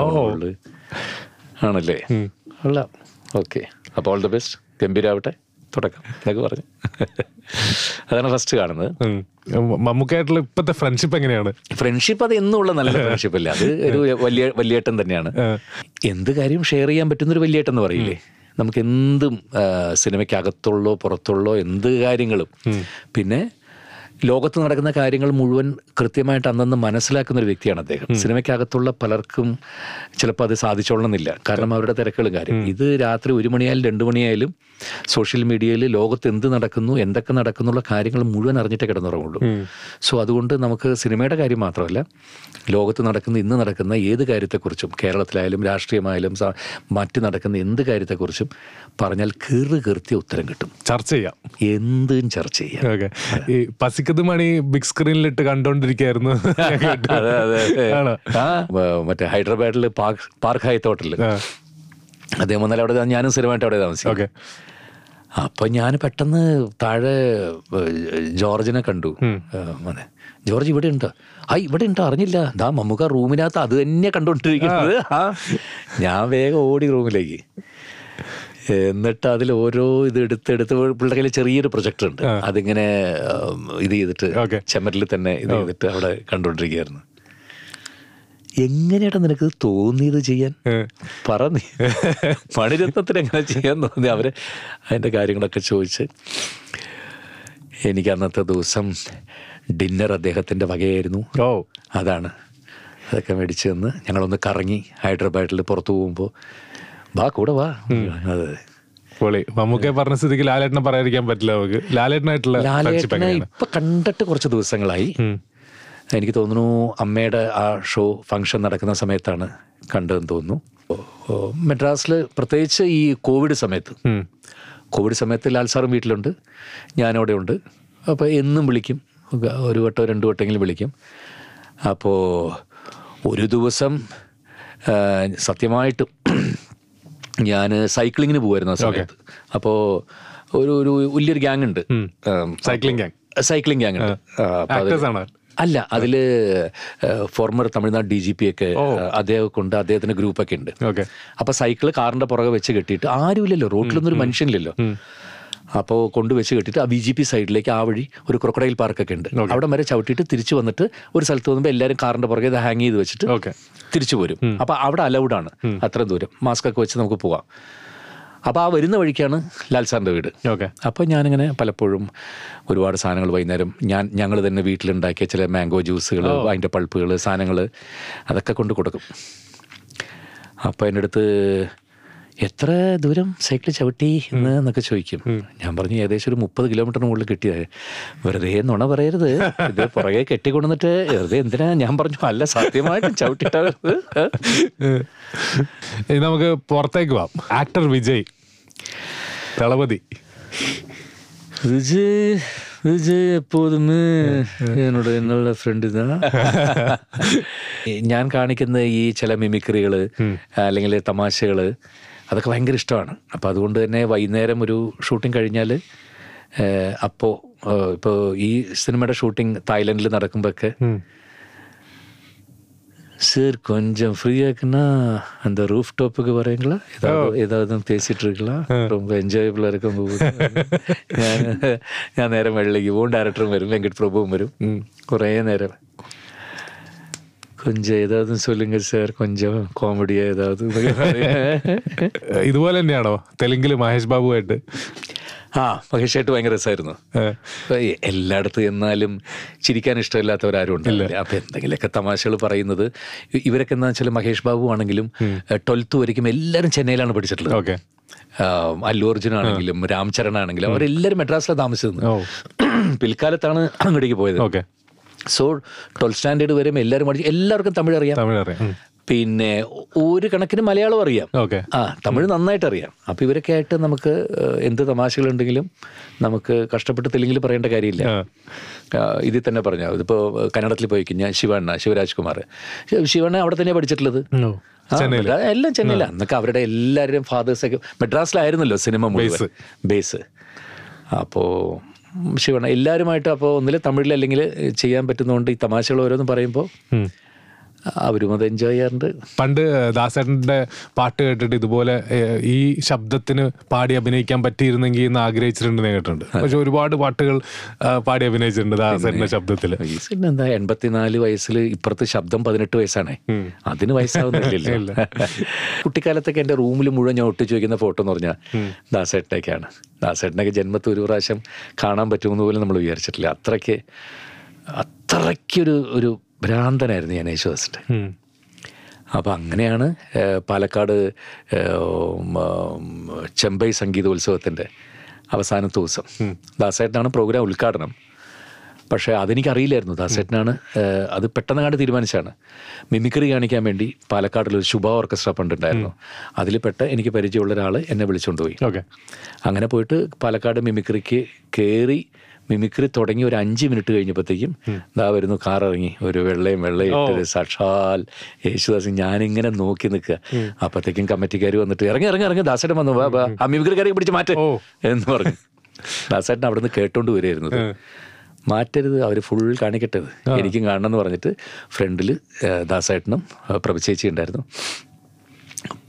ആണല്ലേ? കൊള്ളാം. ഓക്കെ. അപ്പോൾ ഓൾ ദ ബെസ്റ്റ് ഗംഭീരാവട്ടെ. തുടക്കം. എന്നൊക്കെ പറഞ്ഞു. അതാണ് ഫസ്റ്റ് കാണുന്നത്. മമ്മൂക്കായിട്ടുള്ള ഇപ്പത്തെ ഫ്രണ്ട്ഷിപ്പ് എങ്ങനെയാണ്? ഫ്രണ്ട്ഷിപ്പ് അത് എന്നുള്ള നല്ല [LAUGHS] ഫ്രണ്ട്ഷിപ്പ് അല്ല? അത് ഒരു വലിയ വലിയേട്ടൻ തന്നെയാണ്. എന്ത് കാര്യം ഷെയർ ചെയ്യാൻ പറ്റുന്ന ഒരു വലിയേട്ടൻ എന്ന് പറയില്ലേ? നമുക്ക് എന്തും സിനിമയ്ക്കകത്തുള്ളോ പുറത്തുള്ളോ എന്ത് കാര്യങ്ങളും. പിന്നെ ലോകത്ത് നടക്കുന്ന കാര്യങ്ങൾ മുഴുവൻ കൃത്യമായിട്ട് അന്നന്ന് മനസ്സിലാക്കുന്ന ഒരു വ്യക്തിയാണ് അദ്ദേഹം. സിനിമയ്ക്കകത്തുള്ള പലർക്കും ചിലപ്പോൾ അത് സാധിച്ചോളണമെന്നില്ല. കാരണം അവരുടെ തിരക്കുകളും കാര്യം. ഇത് രാത്രി ഒരു മണിയായാലും രണ്ട് മണിയായാലും സോഷ്യൽ മീഡിയയിൽ ലോകത്ത് എന്ത് നടക്കുന്നു എന്തൊക്കെ നടക്കുന്നുള്ള കാര്യങ്ങൾ മുഴുവൻ അറിഞ്ഞിട്ടേ കിടന്നുറങ്ങുള്ളൂ. സോ അതുകൊണ്ട് നമുക്ക് സിനിമയുടെ കാര്യം മാത്രമല്ല ലോകത്ത് നടക്കുന്ന ഇന്ന് നടക്കുന്ന ഏത് കാര്യത്തെക്കുറിച്ചും കേരളത്തിലായാലും രാഷ്ട്രീയമായാലും മറ്റ് നടക്കുന്ന എന്ത് കാര്യത്തെക്കുറിച്ചും പറഞ്ഞാൽ കീറ് കീർത്തിയ ഉത്തരം കിട്ടും. ചർച്ച ചെയ്യാം. എന്തും ചർച്ച ചെയ്യാം. ഈ പസിക്കത് മണി ബിഗ് സ്ക്രീനിലിട്ട് കണ്ടോണ്ടിരിക്കായിരുന്നു. മറ്റേ ഹൈദരാബാദിൽ പാർക്ക് പാർക്ക് ഹൈത്ത് ഹോട്ടലിൽ ആ, അദ്ദേഹം വന്നാൽ അവിടെ ഞാനും സ്ഥിരമായിട്ട് അവിടെ താമസിക്കും. ഓക്കെ. അപ്പൊ ഞാൻ പെട്ടെന്ന് താഴെ ജോർജിനെ കണ്ടു. അതെ ജോർജ് ഇവിടെ ഉണ്ടോ? ആ ഇവിടെ ഉണ്ടോ? അറിഞ്ഞില്ല. ദാ മമ്മൂക്ക റൂമിനകത്ത് അത് തന്നെ കണ്ടുകൊണ്ടിരിക്കുന്നത് ഞാൻ വേഗം ഓടി റൂമിലേക്ക്. എന്നിട്ട് അതിൽ ഓരോ ഇത് എടുത്തെടുത്ത് പിള്ളേരുടെ കയ്യിൽ ചെറിയൊരു പ്രൊജക്ടർ ഉണ്ട്. അതിങ്ങനെ ഇത് ചെയ്തിട്ട്. ചെമ്മരിൽ തന്നെ ഇത് ചെയ്തിട്ട് അവിടെ കണ്ടുകൊണ്ടിരിക്കുകയായിരുന്നു. എങ്ങനെയാണ് നിനക്ക് തോന്നിയത് ചെയ്യാൻ? പറഞ്ഞു നീ. മണിരത്നത്തിന് എങ്ങനെ ചെയ്യാൻ തോന്നി? അവർ അതിന്റെ കാര്യങ്ങളൊക്കെ ചോദിച്ച്. എനിക്ക് അന്നത്തെ ദിവസം ഡിന്നർ അദ്ദേഹത്തിന്റെ വകയായിരുന്നു. ഓ. അതാണ്. അതൊക്കെ മേടിച്ച് തന്ന് ഞങ്ങളൊന്ന് കറങ്ങി ഹൈദരാബാദിൽ പുറത്തു പോകുമ്പോൾ വാ കൂടെ വാ. അതെ പൊളി. മമ്മൂക്കെ പറഞ്ഞ സ്ഥിതിക്ക് ലാലേട്ടനെ പറയാതിരിക്കാൻ പറ്റില്ല നമുക്ക്. ലാലേട്ടനായിട്ടുള്ള ലാലേട്ടനെ ഇപ്പൊ കണ്ടിട്ട് കുറച്ച് ദിവസങ്ങളായി. എനിക്ക് തോന്നുന്നു അമ്മയുടെ ആ ഷോ ഫംഗ്ഷൻ നടക്കുന്ന സമയത്താണ് കണ്ടതെന്ന് തോന്നുന്നു. മദ്രാസിൽ പ്രത്യേകിച്ച് ഈ കോവിഡ് സമയത്ത്. കോവിഡ് സമയത്ത് ലാൽ സാറും വീട്ടിലുണ്ട്. ഞാനവിടെ ഉണ്ട് അപ്പോൾ എന്നും വിളിക്കും. ഒരു വട്ടോ രണ്ട് വട്ടെങ്കിലും വിളിക്കും. അപ്പോൾ ഒരു ദിവസം സത്യമായിട്ടും ഞാൻ സൈക്ലിങ്ങിന് പോകുമായിരുന്നു ആ സമയത്ത്. അപ്പോൾ ഒരു ഒരു വലിയൊരു ഗ്യാങ് ഉണ്ട്. സൈക്ലിംഗ് ഗ്യാങ് സൈക്ലിംഗ് ഗ്യാങ് ഉണ്ട്? അല്ല അതിൽ former Tamil Nadu D G P ഒക്കെ അദ്ദേഹമൊക്കെ ഉണ്ട് അദ്ദേഹത്തിന്റെ ഗ്രൂപ്പൊക്കെ ഉണ്ട്. അപ്പൊ സൈക്കിൾ കാറിന്റെ പുറകെ വെച്ച് കെട്ടിയിട്ട് ആരുമില്ലല്ലോ. റോട്ടിലൊന്നും ഒരു മനുഷ്യനില്ലല്ലോ. അപ്പോൾ കൊണ്ടുവച്ച് കെട്ടിട്ട് ആ ബി ജി പി സൈഡിലേക്ക് ആ വഴി ഒരു ക്രൊക്കഡൈൽ പാർക്കൊക്കെ ഉണ്ട്. അവിടെ വരെ ചവിട്ടിയിട്ട് തിരിച്ചു വന്നിട്ട് ഒരു സ്ഥലത്ത് വന്നുമ്പോൾ എല്ലാവരും കാറിന്റെ പുറകെ ഇത് ഹാങ് ചെയ്ത് വെച്ചിട്ട് ഓക്കെ തിരിച്ചു പോരും അപ്പോൾ അവിടെ അലൗഡ് ആണ് അത്രയും ദൂരം. മാസ്ക് ഒക്കെ വെച്ച് നമുക്ക് പോവാം. അപ്പോൾ ആ വരുന്ന വഴിക്കാണ് ലാൽ സാറിന്റെ വീട്. ഓക്കെ അപ്പോൾ ഞാനിങ്ങനെ പലപ്പോഴും ഒരുപാട് സാധനങ്ങൾ വൈകുന്നേരം ഞാൻ ഞങ്ങൾ തന്നെ വീട്ടിലുണ്ടാക്കിയ ചില മാംഗോ ജ്യൂസുകൾ അതിന്റെ പൾപ്പുകൾ സാധനങ്ങൾ അതൊക്കെ കൊണ്ട് കൊടുക്കും. അപ്പോൾ എന്റെ അടുത്ത് എത്ര ദൂരം സൈക്കിൾ ചവിട്ടി എന്ന് എന്നൊക്കെ ചോദിക്കും ഞാൻ പറഞ്ഞു ഏകദേശം ഒരു മുപ്പത് കിലോമീറ്ററിന് മുകളിൽ കിട്ടിയത് വെറുതെ നുണ പറയരുത് ഇത് പുറകെ കെട്ടിക്കൊണ്ടുവന്നിട്ട് വെറുതെ എന്തിനാ ഞാൻ പറഞ്ഞു അല്ല സത്യമായിട്ടും ചവിട്ടിട്ടാ ഇനി നമുക്ക് പുറത്തേക്ക് പോവാം ആക്ടർ വിജയ് തളപതി விஜய் விஜய் எப்போதுமே என்னோட நல்ல ഫ്രണ്ട് ഇതാ ഞാൻ കാണിക്കുന്ന ഈ ചില മിമിക്രികൾ അല്ലെങ്കിൽ തമാശകൾ അതൊക്കെ ഭയങ്കര ഇഷ്ടമാണ് അപ്പോൾ അതുകൊണ്ട് തന്നെ വൈകുന്നേരം ഒരു ഷൂട്ടിംഗ് കഴിഞ്ഞാൽ അപ്പോൾ ഇപ്പോൾ ഈ സിനിമയുടെ ഷൂട്ടിംഗ് തായ്ലൻഡിൽ നടക്കുമ്പോഴൊക്കെ சார் கொஞ்சம் ஃப்ரீயா இருக்குன்னா அந்த ரூஃப் டாப்புக்கு வரீங்களா ஏதாவது ஏதாவது பேசிட்டு இருக்கலாம் ரொம்ப എൻജോയബിൾ இருக்கும் ഞാൻ ഞാൻ നേരം വെള്ളിലേക്ക് പോകും ഡയറക്ടറും വരും വെങ്കട് പ്രഭുവും വരും കുറേ നേരം കൊഞ്ചം ஏதாவது சொல்லுங்க സാർ കൊഞ്ചം കോമഡി ഏതാവത് ഇതുപോലെ തന്നെയാണോ? തെലുങ്കിൽ മഹേഷ് ബാബുവായിട്ട്? ആ മഹേഷായിട്ട് ഭയങ്കര രസമായിരുന്നു എല്ലായിടത്തും എന്നാലും ചിരിക്കാൻ ഇഷ്ടമില്ലാത്തവരാരും ഉണ്ടല്ല അപ്പം എന്തെങ്കിലുമൊക്കെ തമാശകൾ പറയുന്നത്. ഇവരൊക്കെ എന്താ വെച്ചാൽ മഹേഷ് ബാബു ആണെങ്കിലും ട്വൽത്ത് വരയ്ക്കും എല്ലാവരും ചെന്നൈയിലാണ് പഠിച്ചിട്ടുള്ളത്. ഓക്കെ. അല്ലു അർജുൻ ആണെങ്കിലും രാംചരൺ ആണെങ്കിലും അവരെല്ലാവരും മെഡ്രാസിലാണ് താമസിച്ചത് പിൽക്കാലത്താണ് അങ്ങോട്ടേക്ക് പോയത്. ഓക്കെ. സോ ട്വൽത്ത് സ്റ്റാൻഡേർഡ് വരെ എല്ലാവരും പഠിച്ചു എല്ലാവർക്കും തമിഴ് അറിയാം. പിന്നെ ഒരു കണക്കിന് മലയാളം അറിയാം. ആ തമിഴ് നന്നായിട്ട് അറിയാം. അപ്പോൾ ഇവരൊക്കെ ആയിട്ട് നമുക്ക് എന്ത് തമാശകളുണ്ടെങ്കിലും നമുക്ക് കഷ്ടപ്പെട്ട് തെലുങ്കിൽ പറയേണ്ട കാര്യമില്ല. ഇതിൽ തന്നെ പറഞ്ഞു ഇതിപ്പോൾ കന്നഡത്തിൽ പോയി കഴിഞ്ഞാൽ ശിവണ്ണ ശിവരാജ് കുമാർ. ശിവണ്ണ അവിടെ തന്നെയാണ് പഠിച്ചിട്ടുള്ളത്? എല്ലാം ചെന്നൈയില. അന്നൊക്കെ അവരുടെ എല്ലാവരുടെയും ഫാദേഴ്സൊക്കെ മെഡ്രാസിലായിരുന്നല്ലോ സിനിമ ബേസ്. അപ്പോൾ ശിവണ്ണ എല്ലാവരുമായിട്ട് അപ്പോൾ ഒന്നിൽ തമിഴിൽ അല്ലെങ്കിൽ ചെയ്യാൻ പറ്റുന്നതുകൊണ്ട് ഈ തമാശകൾ ഓരോന്നും പറയുമ്പോൾ. അവരും അത് എൻജോയ് ചെയ്യാറുണ്ട്. പണ്ട് ദാസേട്ടന്റെ പാട്ട് കേട്ടിട്ട് ഇതുപോലെ ഈ ശബ്ദത്തിന് പാടി അഭിനയിക്കാൻ പറ്റിയിരുന്നെങ്കിൽ എന്ന് ആഗ്രഹിച്ചിട്ടുണ്ട് ഞാൻ കേട്ടിട്ടുണ്ട്. പക്ഷെ ഒരുപാട് പാട്ടുകൾ പാടി അഭിനയിച്ചിട്ടുണ്ട് ദാസേട്ടന്റെ ശബ്ദത്തിൽ. എന്താ എൺപത്തിനാല് വയസ്സിൽ ഇപ്പുറത്ത് ശബ്ദം പതിനെട്ട് വയസ്സാണേ. അതിന് വയസ്സാവുന്നില്ല കുട്ടിക്കാലത്തൊക്കെ എന്റെ റൂമിൽ മുഴുവൻ ഞാൻ ഒട്ടിച്ചു വയ്ക്കുന്ന ഫോട്ടോ എന്ന് പറഞ്ഞാൽ ദാസേട്ടനൊക്കെയാണ് ദാസേട്ടനൊക്കെ ജന്മത്ത് ഒരു പ്രാവശ്യം കാണാൻ പറ്റുമെന്ന് പോലും നമ്മൾ വിചാരിച്ചിട്ടില്ല. അത്രയ്ക്ക് അത്രയ്ക്കൊരു ഒരു ഭ്രാന്തനായിരുന്നു ഞാൻ യേശുദാസിന്റെ അപ്പോൾ അങ്ങനെയാണ് പാലക്കാട് ചെമ്പൈ സംഗീതോത്സവത്തിന്റെ അവസാനത്തെ ദിവസം. ദാസേട്ടനാണ് പ്രോഗ്രാം ഉദ്ഘാടനം. പക്ഷേ അതെനിക്കറിയില്ലായിരുന്നു ദാസേട്ടനാണ് അത് പെട്ടെന്ന് കണ്ട് തീരുമാനിച്ചാണ് മിമിക്രി കാണിക്കാൻ വേണ്ടി പാലക്കാടിലൊരു ശുഭ ഓർക്കസ്ട്ര പണ്ടുണ്ടായിരുന്നു അതിൽ പെട്ട എനിക്ക് പരിചയമുള്ള ഒരാൾ എന്നെ വിളിച്ചുകൊണ്ട് പോയി. ഓക്കെ. അങ്ങനെ പോയിട്ട് പാലക്കാട് മിമിക്രിക്ക് കയറി മിമിക്രി തുടങ്ങി ഒരു അഞ്ച് മിനിറ്റ് കഴിഞ്ഞപ്പോഴത്തേക്കും ദാ വരുന്നു കാർ ഇറങ്ങി ഒരു വെള്ളയും വെള്ളയും ഇട്ടൊരു സാക്ഷാൽ യേശുദാസ് ഞാനിങ്ങനെ നോക്കി നിൽക്കുക. അപ്പോഴത്തേക്കും കമ്മിറ്റിക്കാർ വന്നിട്ട് ഇറങ്ങി ഇറങ്ങി ഇറങ്ങി. ദാസേട്ടൻ വന്നു. ആ മിമിക്രിക്കാരെ പിടിച്ച് മാറ്റ് എന്ന് പറഞ്ഞു. ദാസേട്ടൻ അവിടെ നിന്ന് കേട്ടോണ്ട് വരുമായിരുന്നത് മാറ്റരുത്. അവർ ഫുൾ കാണിക്കട്ടത്. എനിക്കും കാണണം എന്ന് പറഞ്ഞിട്ട് ഫ്രണ്ടിൽ ദാസേട്ടനും പ്രഭചേച്ചി ഉണ്ടായിരുന്നു.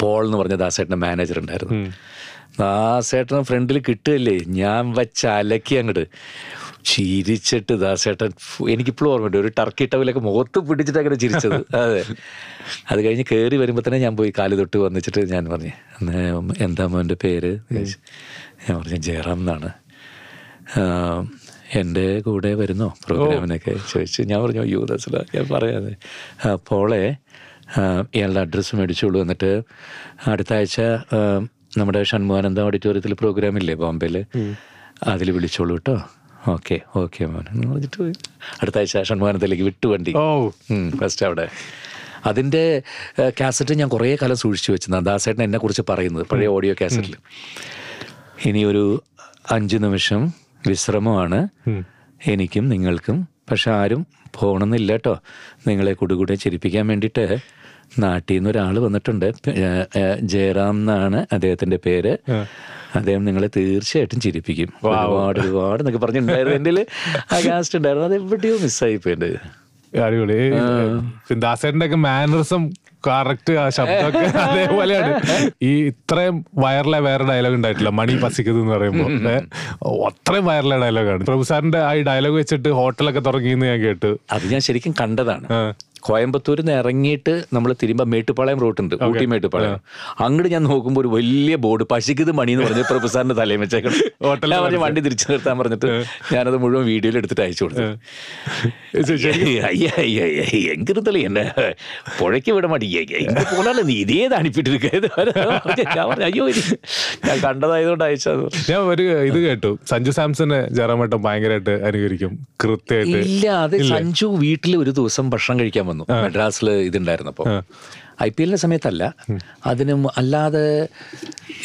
പോൾ എന്ന് പറഞ്ഞ ദാസേട്ടന്റെ മാനേജർ ഉണ്ടായിരുന്നു. ദാസേട്ടൻ ഫ്രണ്ടിൽ കിട്ടുകയല്ലേ? ഞാൻ വച്ച അലക്കി അങ്ങോട്ട് ചിരിച്ചിട്ട് ദാസേട്ടൻ എനിക്കിപ്പോഴും ഓർമ്മയുണ്ട്. ഒരു ടർക്കി ടവിലൊക്കെ മുഖത്ത് പിടിച്ചിട്ട് അങ്ങനെ ചിരിച്ചത്. [LAUGHS] അതെ. അത് കഴിഞ്ഞ് കയറി വരുമ്പോൾ തന്നെ ഞാൻ പോയി കാൽ തൊട്ട് വന്നിച്ചിട്ട് ഞാൻ പറഞ്ഞു "അന്ന് എന്താ മോന്റെ പേര്. ഞാൻ പറഞ്ഞു ജയറാം എന്നാണ്. എന്റെ കൂടെ വരുന്നോ? പ്രോഗ്രാമിനൊക്കെ ചോദിച്ചു ഞാൻ പറഞ്ഞു യു ദസല ഞാൻ പറയാതെ. അപ്പോളെ പോളെ ഇയാളുടെ അഡ്രസ്സ് മേടിച്ചോളൂ. എന്നിട്ട് അടുത്ത ആഴ്ച ആ, നമ്മുടെ ഷൺമുഖാനന്ദ ഓഡിറ്റോറിയത്തിൽ പ്രോഗ്രാം ഇല്ലേ ബോംബെയിൽ അതിൽ വിളിച്ചോളൂ കേട്ടോ ഓക്കെ ഓക്കെ മോൻ പറഞ്ഞിട്ട് പോയി. അടുത്ത ആഴ്ച ഷൺമുഖാനന്ദത്തിലേക്ക് വിട്ടു വണ്ടി. ഓ. ഫസ്റ്റ് അവിടെ. അതിന്റെ കാസറ്റ് ഞാൻ കുറേ കാലം സൂക്ഷിച്ചു വെച്ചതാണ് ദാസേട്ടൻ എന്നെ കുറിച്ച് പറയുന്നത് പഴയ ഓഡിയോ കാസറ്റിൽ ഇനി ഒരു അഞ്ച് നിമിഷം വിശ്രമമാണ്. എനിക്കും നിങ്ങൾക്കും. പക്ഷെ ആരും പോകണമെന്നില്ല കേട്ടോ നിങ്ങളെ കുടുകൂടെ ചിരിപ്പിക്കാൻ വേണ്ടിയിട്ട്. നാട്ടിൽ നിന്ന് ഒരാൾ വന്നിട്ടുണ്ട് ജയറാം എന്നാണ് അദ്ദേഹത്തിന്റെ പേര്. അദ്ദേഹം നിങ്ങളെ തീർച്ചയായിട്ടും ചിരിപ്പിക്കും. ഒരുപാട് ഒരുപാട് എന്നൊക്കെ പറഞ്ഞിട്ടുണ്ടായിരുന്നു എന്റെ ആ കാസ്റ്റ് ഉണ്ടായിരുന്നു. അത് എവിടെയോ മിസ്സായി പോയിട്ടുണ്ട് അടിപൊളി. പിന്നെ ദാസേട്ടന്റെ ഒക്കെ മാനറിസം കറക്റ്റ് ആ ശബ്ദമൊക്കെ [LAUGHS] അതേപോലെയാണ്. ഈ ഇത്രയും വയറിലെ വേറെ ഡയലോഗ് ഉണ്ടായിട്ടില്ല. മണി പസിക്കുന്നത് എന്ന് പറയുമ്പോൾ അത്രയും വയറിലെ ഡയലോഗാണ് പ്രഭു സാറിന്റെ ആ ഡയലോഗ് വെച്ചിട്ട് ഹോട്ടലൊക്കെ തുടങ്ങിയെന്ന് ഞാൻ കേട്ടു. അത് ഞാൻ ശരിക്കും കണ്ടതാണ്. കോയമ്പത്തൂരിൽ നിന്ന് ഇറങ്ങിയിട്ട് നമ്മൾ തിരുമ്പ മേട്ടുപ്പാളയം റൂട്ടുണ്ട് ഊട്ടി മേട്ടുപ്പാളയം അങ്ങോട്ട് ഞാൻ നോക്കുമ്പോൾ ഒരു വലിയ ബോർഡ് പശിക്കത് മണി എന്ന് പറഞ്ഞ് പ്രഭു സാറിന്റെ തലയിൽ വെച്ചേക്കണം ഹോട്ടലിൽ ഞാൻ പറഞ്ഞ് വണ്ടി തിരിച്ചു നിർത്താൻ പറഞ്ഞിട്ട് ഞാനത് മുഴുവൻ വീഡിയോയിൽ എടുത്തിട്ട് അയച്ചു കൊടുത്തു ஐயா ஐயா எங்கிருந்தால என்ன புழைக்க விட மாட்டீங்க எங்க போனாலும் நீ இதே தான் அனுப்பிட்டு இருக்க ഞാൻ പറഞ്ഞു, അയ്യോ ഇത് ഞാൻ കണ്ടതായതുകൊണ്ട് അയച്ചത് ഞാൻ ഒരു ഇത് കേട്ടു സഞ്ജു സാംസനെ ജയറാമേട്ടൻ ഭയങ്കരമായിട്ട് അനുകരിക്കും കൃത്യമായിട്ട് ഇല്ല അത് സഞ്ജു വീട്ടിൽ ഒരു ദിവസം ഭക്ഷണം കഴിക്കാൻ വന്നു. മദ്രാസിൽ ഇതുണ്ടായിരുന്നപ്പോൾ ഐ പി എല്ലിന്റെ സമയത്തല്ല. അതിനും അല്ലാതെ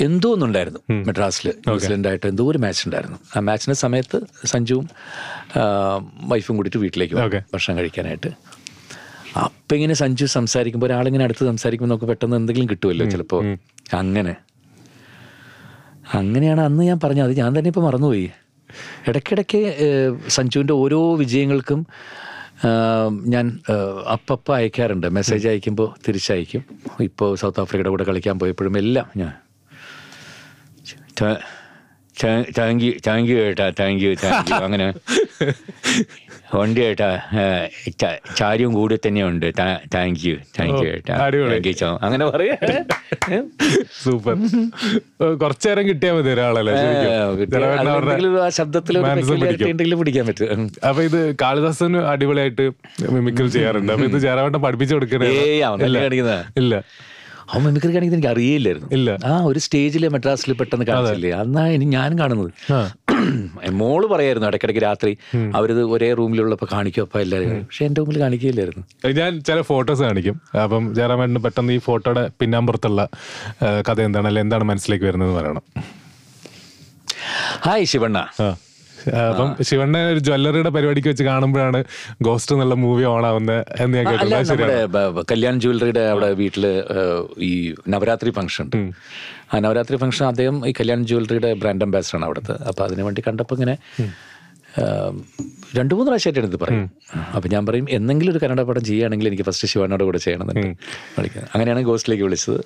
എന്തോ ഒന്നുണ്ടായിരുന്നു മദ്രാസിൽ ന്യൂസിലൻഡായിട്ട് എന്തോ ഒരു മാച്ച് ഉണ്ടായിരുന്നു. ആ മാച്ചിന്റെ സമയത്ത് സഞ്ജുവും വൈഫും കൂടിയിട്ട് വീട്ടിലേക്ക് ഭക്ഷണം കഴിക്കാനായിട്ട്. അപ്പം ഇങ്ങനെ സഞ്ജു സംസാരിക്കുമ്പോൾ ഒരാളിങ്ങനെ അടുത്ത് സംസാരിക്കുമ്പോൾ നമുക്ക് പെട്ടെന്ന് എന്തെങ്കിലും കിട്ടുമല്ലോ ചിലപ്പോൾ അങ്ങനെ. അങ്ങനെയാണ് അന്ന് ഞാൻ പറഞ്ഞത്. ഞാൻ തന്നെ ഇപ്പോൾ മറന്നുപോയി. ഇടയ്ക്കിടയ്ക്ക് സഞ്ജുവിന്റെ ഓരോ വിജയങ്ങൾക്കും ഞാൻ അപ്പപ്പം അയക്കാറുണ്ട്. മെസ്സേജ് അയക്കുമ്പോൾ തിരിച്ചയക്കും. ഇപ്പോൾ സൗത്ത് ആഫ്രിക്കയുടെ കൂടെ കളിക്കാൻ പോയപ്പോഴും എല്ലാം ഞാൻ. താങ്ക് യു താങ്ക് യു ഏട്ടാ താങ്ക് യു താങ്ക് യു. അങ്ങനെ. [LAUGHS] ഉണ്ട് ഏട്ടാ ചാരിയും കൂടെ തന്നെയുണ്ട്. താങ്ക് യു താങ്ക് യു ഏട്ടാ. അങ്ങനെ പറയാ. [LAUGHS] സൂപ്പർ. കുറച്ചു നേരം കിട്ടിയാൽ മതി ഒരാളല്ലേ ആ ശബ്ദത്തിൽ പിടിക്കാൻ പറ്റും. അപ്പൊ ഇത് കാളിദാസന് അടിപൊളിയായിട്ട് മിമിക്രി ചെയ്യാറുണ്ട്. അപ്പൊ ഇത് ജയറാമേട്ടൻ പഠിപ്പിച്ചു കൊടുക്കണേ. ഇല്ല. അവൻ മിമിക്രി കാണിക്കുന്നത് എനിക്ക് അറിയില്ലായിരുന്നു. ഇല്ല. ആ ഒരു സ്റ്റേജിലെ മെഡ്രാസിൽ പെട്ടെന്ന് കാണിച്ചില്ലേ? അന്നാ ഇനി ഞാനും കാണുന്നത്. മോൾ പറയായിരുന്നു ഇടയ്ക്കിടയ്ക്ക് രാത്രി അവരിത് ഒരേ റൂമിലുള്ളപ്പോൾ കാണിക്കും അപ്പം എല്ലാവരും പക്ഷെ എന്റെ റൂമിൽ കാണിക്കില്ലായിരുന്നു ഞാൻ ചില ഫോട്ടോസ് കാണിക്കും. അപ്പം ജയറാമേട്ടന് പെട്ടെന്ന് ഈ ഫോട്ടോയുടെ പിന്നാമ്പുറത്തുള്ള കഥ എന്താണ്? അല്ലെ എന്താണ് മനസ്സിലേക്ക് വരുന്നത് പറയണം. ഹായ് ശിവണ്ണ. അപ്പം ശിവണ്ണ ഒരു ജ്വല്ലറിയുടെ പരിപാടിക്ക് വെച്ച് കാണുമ്പോഴാണ് ഗോസ്റ്റ് എന്നുള്ള മൂവി ഓൺ ആവുന്നത് എന്ന് ഞാൻ കേട്ടിട്ടുണ്ട് കല്യാൺ ജ്വല്ലറിയുടെ അവിടെ വീട്ടിൽ ഈ നവരാത്രി ഫംഗ്ഷൻ ഉണ്ട് ആ നവരാത്രി ഫംഗ്ഷൻ അദ്ദേഹം ഈ കല്യാൺ ജ്വല്ലറിയുടെ ബ്രാൻഡ് അംബാസഡർ അംബാസിഡറാണ് അവിടുത്തെ. അപ്പൊ അതിനു വേണ്ടി കണ്ടപ്പോൾ ഇങ്ങനെ രണ്ടു മൂന്ന് പ്രാവശ്യമായിട്ട് ഇത് പറയും. അപ്പം ഞാൻ പറയും എന്തെങ്കിലും ഒരു കന്നഡ പടം ചെയ്യുകയാണെങ്കിൽ എനിക്ക് ഫസ്റ്റ് ശിവണ്ണയുടെ കൂടെ ചെയ്യണമെന്നുണ്ട്. വിളിക്കുന്നത് അങ്ങനെയാണ് ഗോസ്റ്റിലേക്ക് വിളിച്ചത്.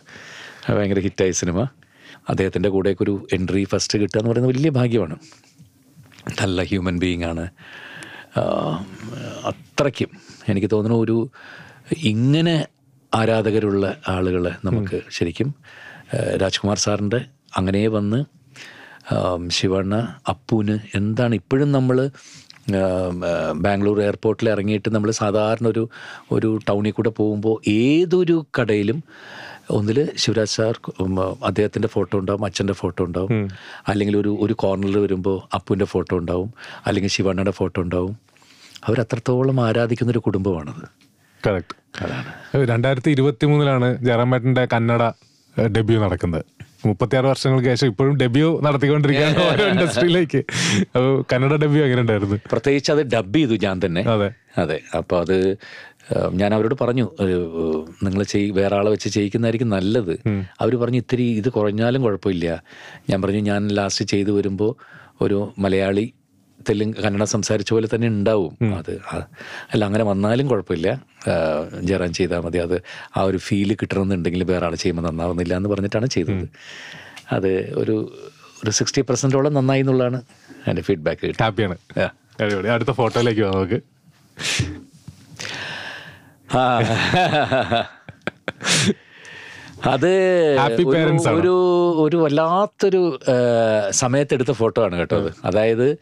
ഭയങ്കര ഹിറ്റായി സിനിമ. അദ്ദേഹത്തിന്റെ കൂടെയൊക്കെ ഒരു എൻട്രി ഫസ്റ്റ് കിട്ടുക എന്ന് പറയുന്നത് വലിയ ഭാഗ്യമാണ്. നല്ല ഹ്യൂമൻ ബീയിങ് ആണ്. അത്രയ്ക്കും എനിക്ക് തോന്നുന്നു ഒരു ഇങ്ങനെ ആരാധകരുള്ള ആളുകൾ നമുക്ക് ശരിക്കും രാജ്കുമാർ സാറിന്റെ അങ്ങനെ വന്ന് ശിവണ്ണ അപ്പൂന് എന്താണ് ഇപ്പോഴും നമ്മൾ ബാംഗ്ലൂർ എയർപോർട്ടിൽ ഇറങ്ങിയിട്ട് നമ്മൾ സാധാരണ ഒരു ഒരു ടൗണിൽ കൂടെ പോകുമ്പോൾ ഏതൊരു കടയിലും ഒന്നിൽ ശിവരാജ് സാർ അദ്ദേഹത്തിന്റെ അദ്ദേഹത്തിന്റെ ഫോട്ടോ ഉണ്ടാവും അച്ഛന്റെ ഫോട്ടോ ഉണ്ടാവും. അല്ലെങ്കിൽ ഒരു ഒരു കോർണറിൽ വരുമ്പോൾ അപ്പുവിന്റെ ഫോട്ടോ ഉണ്ടാവും. അല്ലെങ്കിൽ ശിവണ്ണയുടെ ഫോട്ടോ ഉണ്ടാവും. അവർ അത്രത്തോളം ആരാധിക്കുന്ന ഒരു കുടുംബമാണത്. കറക്റ്റ് രണ്ടായിരത്തി ഇരുപത്തി മൂന്നിലാണ് ജയറാമേട്ടന്റെ കന്നഡ ഡെബ്യൂ നടക്കുന്നത്. മുപ്പത്തിയാറ് വർഷങ്ങൾക്ക് ശേഷം ഇപ്പോഴും ഡെബ്യൂ നടത്തിക്കൊണ്ടിരിക്കുകയാണ് [LAUGHS] ഓരോ ഇൻഡസ്ട്രിയിലേക്ക് കന്നഡ ഡെബ്യൂ എങ്ങനെ ഉണ്ടായിരുന്നു പ്രത്യേകിച്ച് അത് ഡബ് ചെയ്തു ഞാൻ തന്നെ. അതെ. അതെ. അപ്പോൾ അത് ഞാൻ അവരോട് പറഞ്ഞു നിങ്ങൾ ചെയ് വേറെ ആളെ വെച്ച് ചെയ്യിക്കുന്നതായിരിക്കും നല്ലത്. അവർ പറഞ്ഞു ഇത്തിരി ഇത് കുറഞ്ഞാലും കുഴപ്പമില്ല. ഞാൻ പറഞ്ഞു ഞാൻ ലാസ്റ്റ് ചെയ്തു വരുമ്പോൾ ഒരു മലയാളി തെലുങ്ക് കന്നഡ സംസാരിച്ച പോലെ തന്നെ ഉണ്ടാവും. അത് അല്ല അങ്ങനെ വന്നാലും കുഴപ്പമില്ല. ജയറാം ചെയ്താൽ മതി. അത് ആ ഒരു ഫീൽ കിട്ടണമെന്നുണ്ടെങ്കിൽ വേറെ ആൾ ചെയ്യുമ്പോൾ നന്നാവുന്നില്ല എന്ന് പറഞ്ഞിട്ടാണ് ചെയ്തത്. അത് ഒരു ഒരു സിക്സ്റ്റി പെർസെന്റോളം നന്നായി എന്നുള്ളതാണ് എന്റെ ഫീഡ്ബാക്ക് ഹാപ്പിയാണ് അടുത്ത ഫോട്ടോയിലേക്ക് പോകാം നമുക്ക്. അത് ഒരു- ഒരു വല്ലാത്തൊരു സമയത്തെടുത്ത ഫോട്ടോ ആണ് കേട്ടോ അത്. അതായത്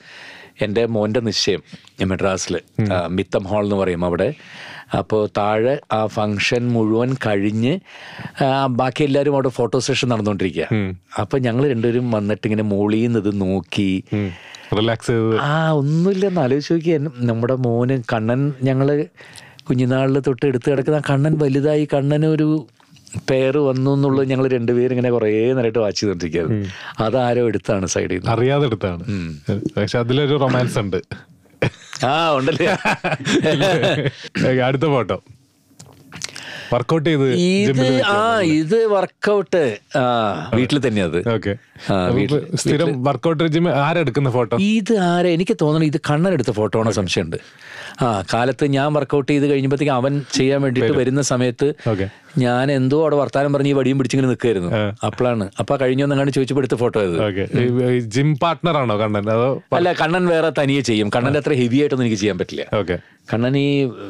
എന്റെ മോന്റെ നിശ്ചയം മെഡ്രാസിൽ മിത്തം ഹാൾ എന്ന് പറയും അവിടെ. അപ്പോൾ താഴെ ആ ഫങ്ഷൻ മുഴുവൻ കഴിഞ്ഞ് ബാക്കി എല്ലാവരും അവിടെ ഫോട്ടോ സെഷൻ നടന്നുകൊണ്ടിരിക്കുക. അപ്പോൾ ഞങ്ങൾ രണ്ടുപേരും വന്നിട്ട് ഇങ്ങനെ ഇത് നോക്കി. റിലാക്സ് ആ ഒന്നുമില്ലെന്ന് ആലോചിച്ച് നോക്കി നമ്മുടെ മോന് കണ്ണൻ ഞങ്ങൾ കുഞ്ഞുനാളിൽ തൊട്ട് എടുത്ത് കിടക്കുന്ന കണ്ണൻ വലുതായി കണ്ണനൊരു പേര് വന്നു എന്നുള്ളത് ഞങ്ങൾ രണ്ടുപേരും ഇങ്ങനെ കുറേ നേരമായിട്ട് വാച്ച് ചെയ്തോണ്ടിരിക്കുകയായിരുന്നു. അതാരോ എടുത്താണ് സൈഡിൽ നിന്ന് അറിയാതെ എടുത്താണ്. പക്ഷെ അതിലൊരു റൊമാൻസ് ഉണ്ട്. ആ ഉണ്ടല്ലേ? [LAUGHS] അടുത്ത ഫോട്ടോ. വർക്കൗട്ട് ചെയ്ത് ഇത് ആ ഇത് വർക്കൗട്ട്. ആ വീട്ടിൽ തന്നെയാ അത്. ഓക്കെ. സ്ഥിരം വർക്കൗട്ട് ജിമ്മ് ആരെടുക്കുന്ന ഫോട്ടോ ഇത് ആരെ? എനിക്ക് തോന്നണം ഇത് കണ്ണനെടുത്ത ഫോട്ടോ ആണ് സംശയമുണ്ട്. ആ കാലത്ത് ഞാൻ വർക്കൗട്ട് ചെയ്ത് കഴിഞ്ഞപ്പോഴത്തേക്ക് അവൻ ചെയ്യാൻ വേണ്ടിയിട്ട് വരുന്ന സമയത്ത് ഞാൻ എന്തോ അവിടെ വർത്താനം പറഞ്ഞ് ഈ വടിയും പിടിച്ചിങ്ങനെ നിൽക്കായിരുന്നു അപ്പോഴാണ് അപ്പൊ കഴിഞ്ഞൊന്നങ്ങാണ്ട് ചോദിച്ചപ്പോൾ എടുത്ത ഫോട്ടോ ഇത് ജിം പാർട്ട്ണർ ആണോ കണ്ണൻ? അതോ അല്ല കണ്ണൻ വേറെ തനിയെ ചെയ്യും. കണ്ണന്റെ അത്ര ഹെവി ആയിട്ടൊന്നും എനിക്ക് ചെയ്യാൻ പറ്റില്ല. ഓക്കെ കണ്ണൻ ഈ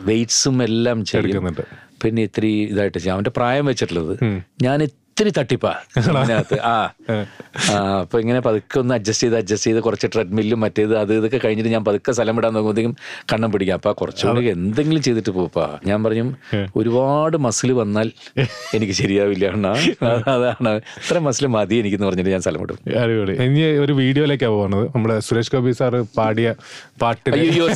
വെയിറ്റ്സും എല്ലാം ചെയ്യുന്നുണ്ട് പിന്നെ ഇത്തിരി ഇതായിട്ട് ചെയ്യാം. അവന്റെ പ്രായം വെച്ചിട്ടുള്ളത് ഞാൻ ഇത്തിരി തട്ടിപ്പാ അതിനകത്ത് ആ. അപ്പൊ ഇങ്ങനെ പതുക്കെ ഒന്ന് അഡ്ജസ്റ്റ് ചെയ്ത് അഡ്ജസ്റ്റ് ചെയ്ത് കുറച്ച് ട്രെഡ്മില്ലും മറ്റേത് അത് ഇതൊക്കെ കഴിഞ്ഞിട്ട് ഞാൻ പതുക്കെ സ്ഥലം വിടാൻ നോക്കുമ്പോഴത്തേക്കും കണ്ണം പിടിക്കാം. അപ്പൊ കുറച്ചുകൂടി എന്തെങ്കിലും ചെയ്തിട്ട് പോപ്പാ. ഞാൻ പറഞ്ഞു ഒരുപാട് മസിൽ വന്നാൽ എനിക്ക് ശരിയാവില്ല അതാണ്. ഇത്ര മസിൽ മതി എനിക്കെന്ന് പറഞ്ഞിട്ട് ഞാൻ സ്ഥലം വിടും. അടിപൊളി. ഇനി ഒരു വീഡിയോയിലേക്കാണ് പോകുന്നത് നമ്മുടെ സുരേഷ് ഗോപി സാറ് പാടിയ പാട്ട് അയ്യോ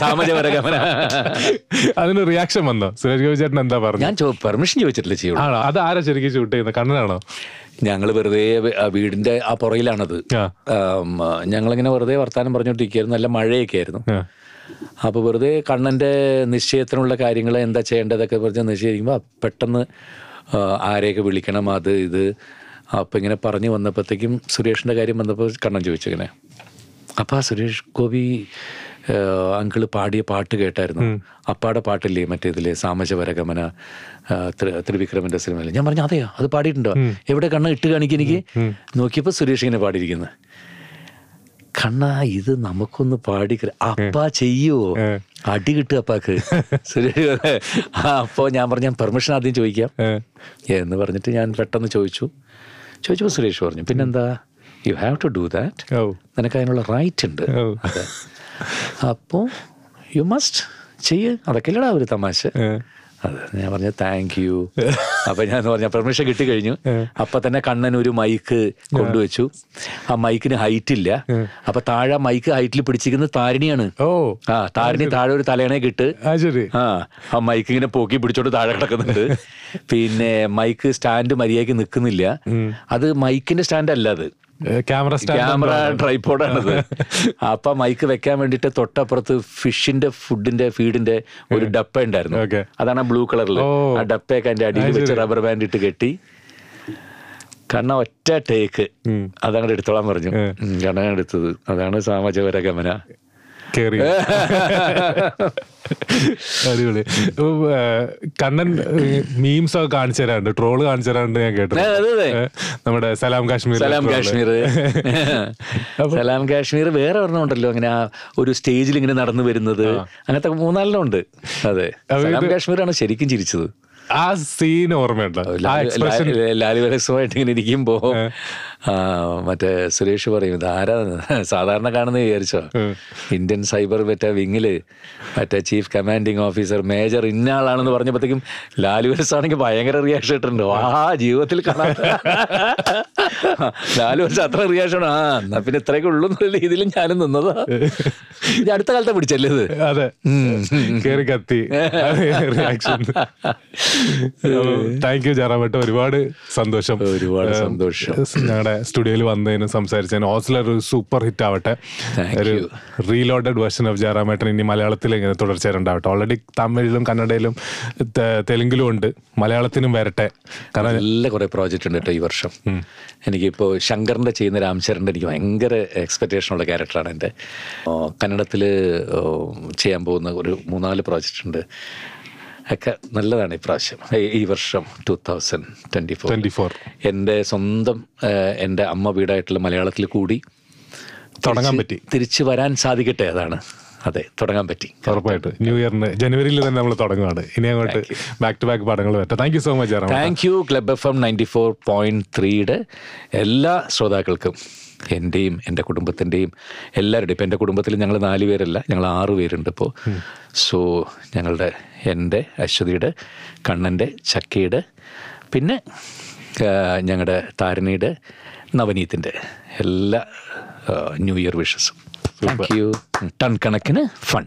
അതിന് റിയാക്ഷൻ വന്നോ? സുരേഷ് ഗോപി ചേട്ടൻ എന്താ പറഞ്ഞു? ഞാൻ പെർമിഷൻ ചോദിച്ചിട്ടില്ല ചെയ്യണം അത് ആരാ ശരിക്കും ഷൂട്ട് ചെയ്യുന്നത് കണ്ണനാണോ? ഞങ്ങൾ വെറുതെ വീടിന്റെ ആ പുറയിലാണത്. ഞങ്ങളിങ്ങനെ വെറുതെ വർത്താനം പറഞ്ഞുകൊണ്ടിരിക്കുകയായിരുന്നു. നല്ല മഴയൊക്കെ ആയിരുന്നു. അപ്പൊ അപ്പോൾ വെറുതെ കണ്ണന്റെ നിശ്ചയത്തിനുള്ള കാര്യങ്ങൾ എന്താ ചെയ്യേണ്ടതൊക്കെ പറഞ്ഞ് നിശ്ചയിക്കുമ്പോൾ പെട്ടെന്ന് ആരെയൊക്കെ വിളിക്കണം അത് ഇത്. അപ്പം ഇങ്ങനെ പറഞ്ഞു വന്നപ്പോഴത്തേക്കും സുരേഷിന്റെ കാര്യം വന്നപ്പോൾ കണ്ണൻ ചോദിച്ചു ഇങ്ങനെ അപ്പൊ ആ സുരേഷ് ഗോപി അങ്കിൾ പാടിയ പാട്ട് കേട്ടായിരുന്നു. അപ്പാടെ പാട്ടില്ലേ മറ്റേതിലെ സാമജപരഗമന ആ, ത്രി- ത്രിവിക്രമന്റെ സിനിമയിൽ ഞാൻ പറഞ്ഞു അതെയോ അത് പാടിയിട്ടുണ്ടോ? എവിടെ കണ്ണ ഇട്ട് കാണിക്കും എനിക്ക്? നോക്കിയപ്പോൾ സുരേഷ് ഇങ്ങനെ പാടിയിരിക്കുന്നത് കണ്ണ ഇത് നമുക്കൊന്ന് പാടി അപ്പ ചെയ്യോ? അടി കിട്ടുക അപ്പാക്ക്. [LAUGHS] സുരേഷ് അപ്പോൾ ഞാൻ പറഞ്ഞു ഞാൻ പെർമിഷൻ ആദ്യം ചോദിക്കാം. എന്ന് പറഞ്ഞിട്ട് ഞാൻ പെട്ടെന്ന് ചോദിച്ചു. ചോദിച്ചപ്പോൾ സുരേഷ് പറഞ്ഞു പിന്നെന്താ? You have to do that നിനക്ക് അതിനുള്ള റൈറ്റ് ഉണ്ട്. [LAUGHS] അപ്പോൾ യു മസ്റ്റ് ചെയ്യ്. അതൊക്കെയല്ലടാ ഒരു തമാശ. അത് ഞാൻ പറഞ്ഞ താങ്ക് യു അപ്പൊ ഞാൻ പറഞ്ഞ പെർമിഷൻ കിട്ടി കഴിഞ്ഞു. അപ്പൊ തന്നെ കണ്ണൻ ഒരു മൈക്ക് കൊണ്ടുവച്ചു. ആ മൈക്കിന് ഹൈറ്റ് ഇല്ല. അപ്പൊ താഴെ മൈക്ക് ഹൈറ്റിൽ പിടിച്ചിരിക്കുന്നത് താരിണിയാണ്. ഓ. ആ താരിണി താഴെ ഒരു തലേണേ കിട്ട്. ആ ആ മൈക്ക് ഇങ്ങനെ പോക്കി പിടിച്ചോണ്ട് താഴെ കിടക്കുന്നുണ്ട്. [LAUGHS] പിന്നെ മൈക്ക് സ്റ്റാൻഡ് മര്യാദയ്ക്ക് നിൽക്കുന്നില്ല അത് മൈക്കിന്റെ സ്റ്റാൻഡ് അല്ല അത്. ക്യാമറ ക്യാമറ ട്രൈപ്പോർഡാണത് അപ്പൊ മൈക്ക് വെക്കാൻ വേണ്ടിട്ട് തൊട്ടപ്പുറത്ത് ഫിഷിന്റെ ഫുഡിന്റെ ഫീഡിന്റെ ഒരു ഡപ്പ ഉണ്ടായിരുന്നു. അതാണ് അതാണ് ബ്ലൂ കളറിൽ. ആ ഡപ്പയൊക്കെ അതിന്റെ അടിയിൽ വെച്ച് റബ്ബർ ബാൻഡ് ഇട്ട് കെട്ടി. കാരണം ഒറ്റ ടേക്ക്. അതങ്ങോട്ട് എടുത്തോളാൻ പറഞ്ഞു. കാരണം എടുത്തത്. അതാണ് സാമജപര കേറി. [LAUGHS] അടിപൊളി. കണ്ണൻ മീംസ് ഒക്കെ കാണിച്ചു തരാറുണ്ട്. ട്രോൾ കാണിച്ചു തരാറുണ്ട് ഞാൻ കേട്ടു. നമ്മുടെ സലാം കാശ്മീർ സലാം [LAUGHS] കാശ്മീർ. [LAUGHS] സലാം കാശ്മീർ വേറെ ഒരെണ്ണമുണ്ടല്ലോ അങ്ങനെ ആ ഒരു സ്റ്റേജിൽ ഇങ്ങനെ നടന്നു വരുന്നത്. അങ്ങനത്തെ മൂന്നാലെണ്ണം ഉണ്ട്. അതെ. സലാം കാശ്മീരാണ് ശരിക്കും ചിരിച്ചത്. ആ സീൻ ഓർമ്മയുണ്ടോ? എക്സ്പ്രഷൻ ഇങ്ങനെ ഇരിക്കുമ്പോ മറ്റേ സുരേഷ് പറയും ഇത് ആരാ? സാധാരണ കാണുന്ന വിചാരിച്ചോ. ഇന്ത്യൻ സൈബർ മറ്റേ വിങ്ങിൽ മറ്റേ ചീഫ് കമാൻഡിങ് ഓഫീസർ മേജർ ഇന്ന ആളാണെന്ന് പറഞ്ഞപ്പോഴത്തേക്കും ലാലുവരസ് ആണെങ്കിൽ ഭയങ്കര റിയാക്ഷൻ ഇട്ടിട്ടുണ്ട്. ആ ജീവിതത്തിൽ കാണാത്ത [LAUGHS] ലാലുവരസ് അത്ര റിയാക്ഷൻ ആ എന്നാ പിന്നെ ഇത്രയൊക്കെ ഉള്ളൂ എന്നുള്ള രീതിയിൽ ഞാനും നിന്നതാ. ഇത് അടുത്ത കാലത്തെ പിടിച്ചല്ലേ ഇത്? അതെ. കേറി കത്തി. റിയാക്ഷൻ താങ്ക് യു ജാറാമേട്ട. ഒരുപാട് സന്തോഷം. ഒരുപാട് സന്തോഷം. ഞങ്ങളുടെ സ്റ്റുഡിയോയിൽ വന്നതിന് സംസാരിച്ചതിനും ഓസ്ലർ ഒരു സൂപ്പർ ഹിറ്റ് ആവട്ടെ. ഒരു റീലോഡഡ് വേർഷൻ ഓഫ് ജാറാമേട്ടൻ ഇനി മലയാളത്തിൽ ഇങ്ങനെ തുടർച്ചയായിട്ടുണ്ടാവട്ടെ. ഓൾറെഡി തമിഴിലും കന്നഡയിലും തെലുങ്കിലും ഉണ്ട്. മലയാളത്തിനും വരട്ടെ. കാരണം നല്ല കുറേ പ്രോജക്റ്റ് ഉണ്ട് കേട്ടോ ഈ വർഷം. എനിക്കിപ്പോൾ ശങ്കറിന്റെ ചെയ്യുന്ന രാംചരന്റെ എനിക്ക് ഭയങ്കര എക്സ്പെക്റ്റേഷൻ ഉള്ള ക്യാരക്ടറാണ് എന്റെ കന്നഡത്തിൽ ചെയ്യാൻ പോകുന്ന ഒരു മൂന്നാൽ പ്രോജക്റ്റ് ഉണ്ട്. ഒക്കെ നല്ലതാണ് ഇപ്രാവശ്യം. ഈ- ഈ വർഷം two thousand twenty four twenty four എന്റെ സ്വന്തം എന്റെ അമ്മ വീടായിട്ടുള്ള മലയാളത്തിൽ കൂടി തുടങ്ങാൻ പറ്റി. തിരിച്ചു വരാൻ സാധിക്കട്ടെ അതാണ്. അതെ തുടങ്ങാൻ പറ്റി. ഉറപ്പായിട്ട്. ന്യൂ ഇയറിന് ജനുവരിയിൽ തന്നെ നമ്മൾ തുടങ്ങുകയാണ് ഇനി അങ്ങോട്ട് ബാക്ക് ടു ബാക്ക് പാടങ്ങൾ വരട്ടെ. Thank you so much thank you club FM ninety four four point ത്രീയുടെ എല്ലാ ശ്രോതാക്കൾക്കും എന്റെയും എന്റെ കുടുംബത്തിന്റെയും എല്ലാവരുടെയും. ഇപ്പം എന്റെ കുടുംബത്തിൽ ഞങ്ങൾ നാല് പേരല്ല ഞങ്ങൾ ആറ് പേരുണ്ട് ഇപ്പോൾ സോ ഞങ്ങളുടെ എന്റെ അശ്വതിയുടെ കണ്ണന്റെ ചക്കയുടെ പിന്നെ ഞങ്ങളുടെ താരണിയുടെ നവനീത്തിന്റെ എല്ലാ ന്യൂ ഇയർ വിഷസും താങ്ക് യു ടൺ കണക്കിന് ഫൺ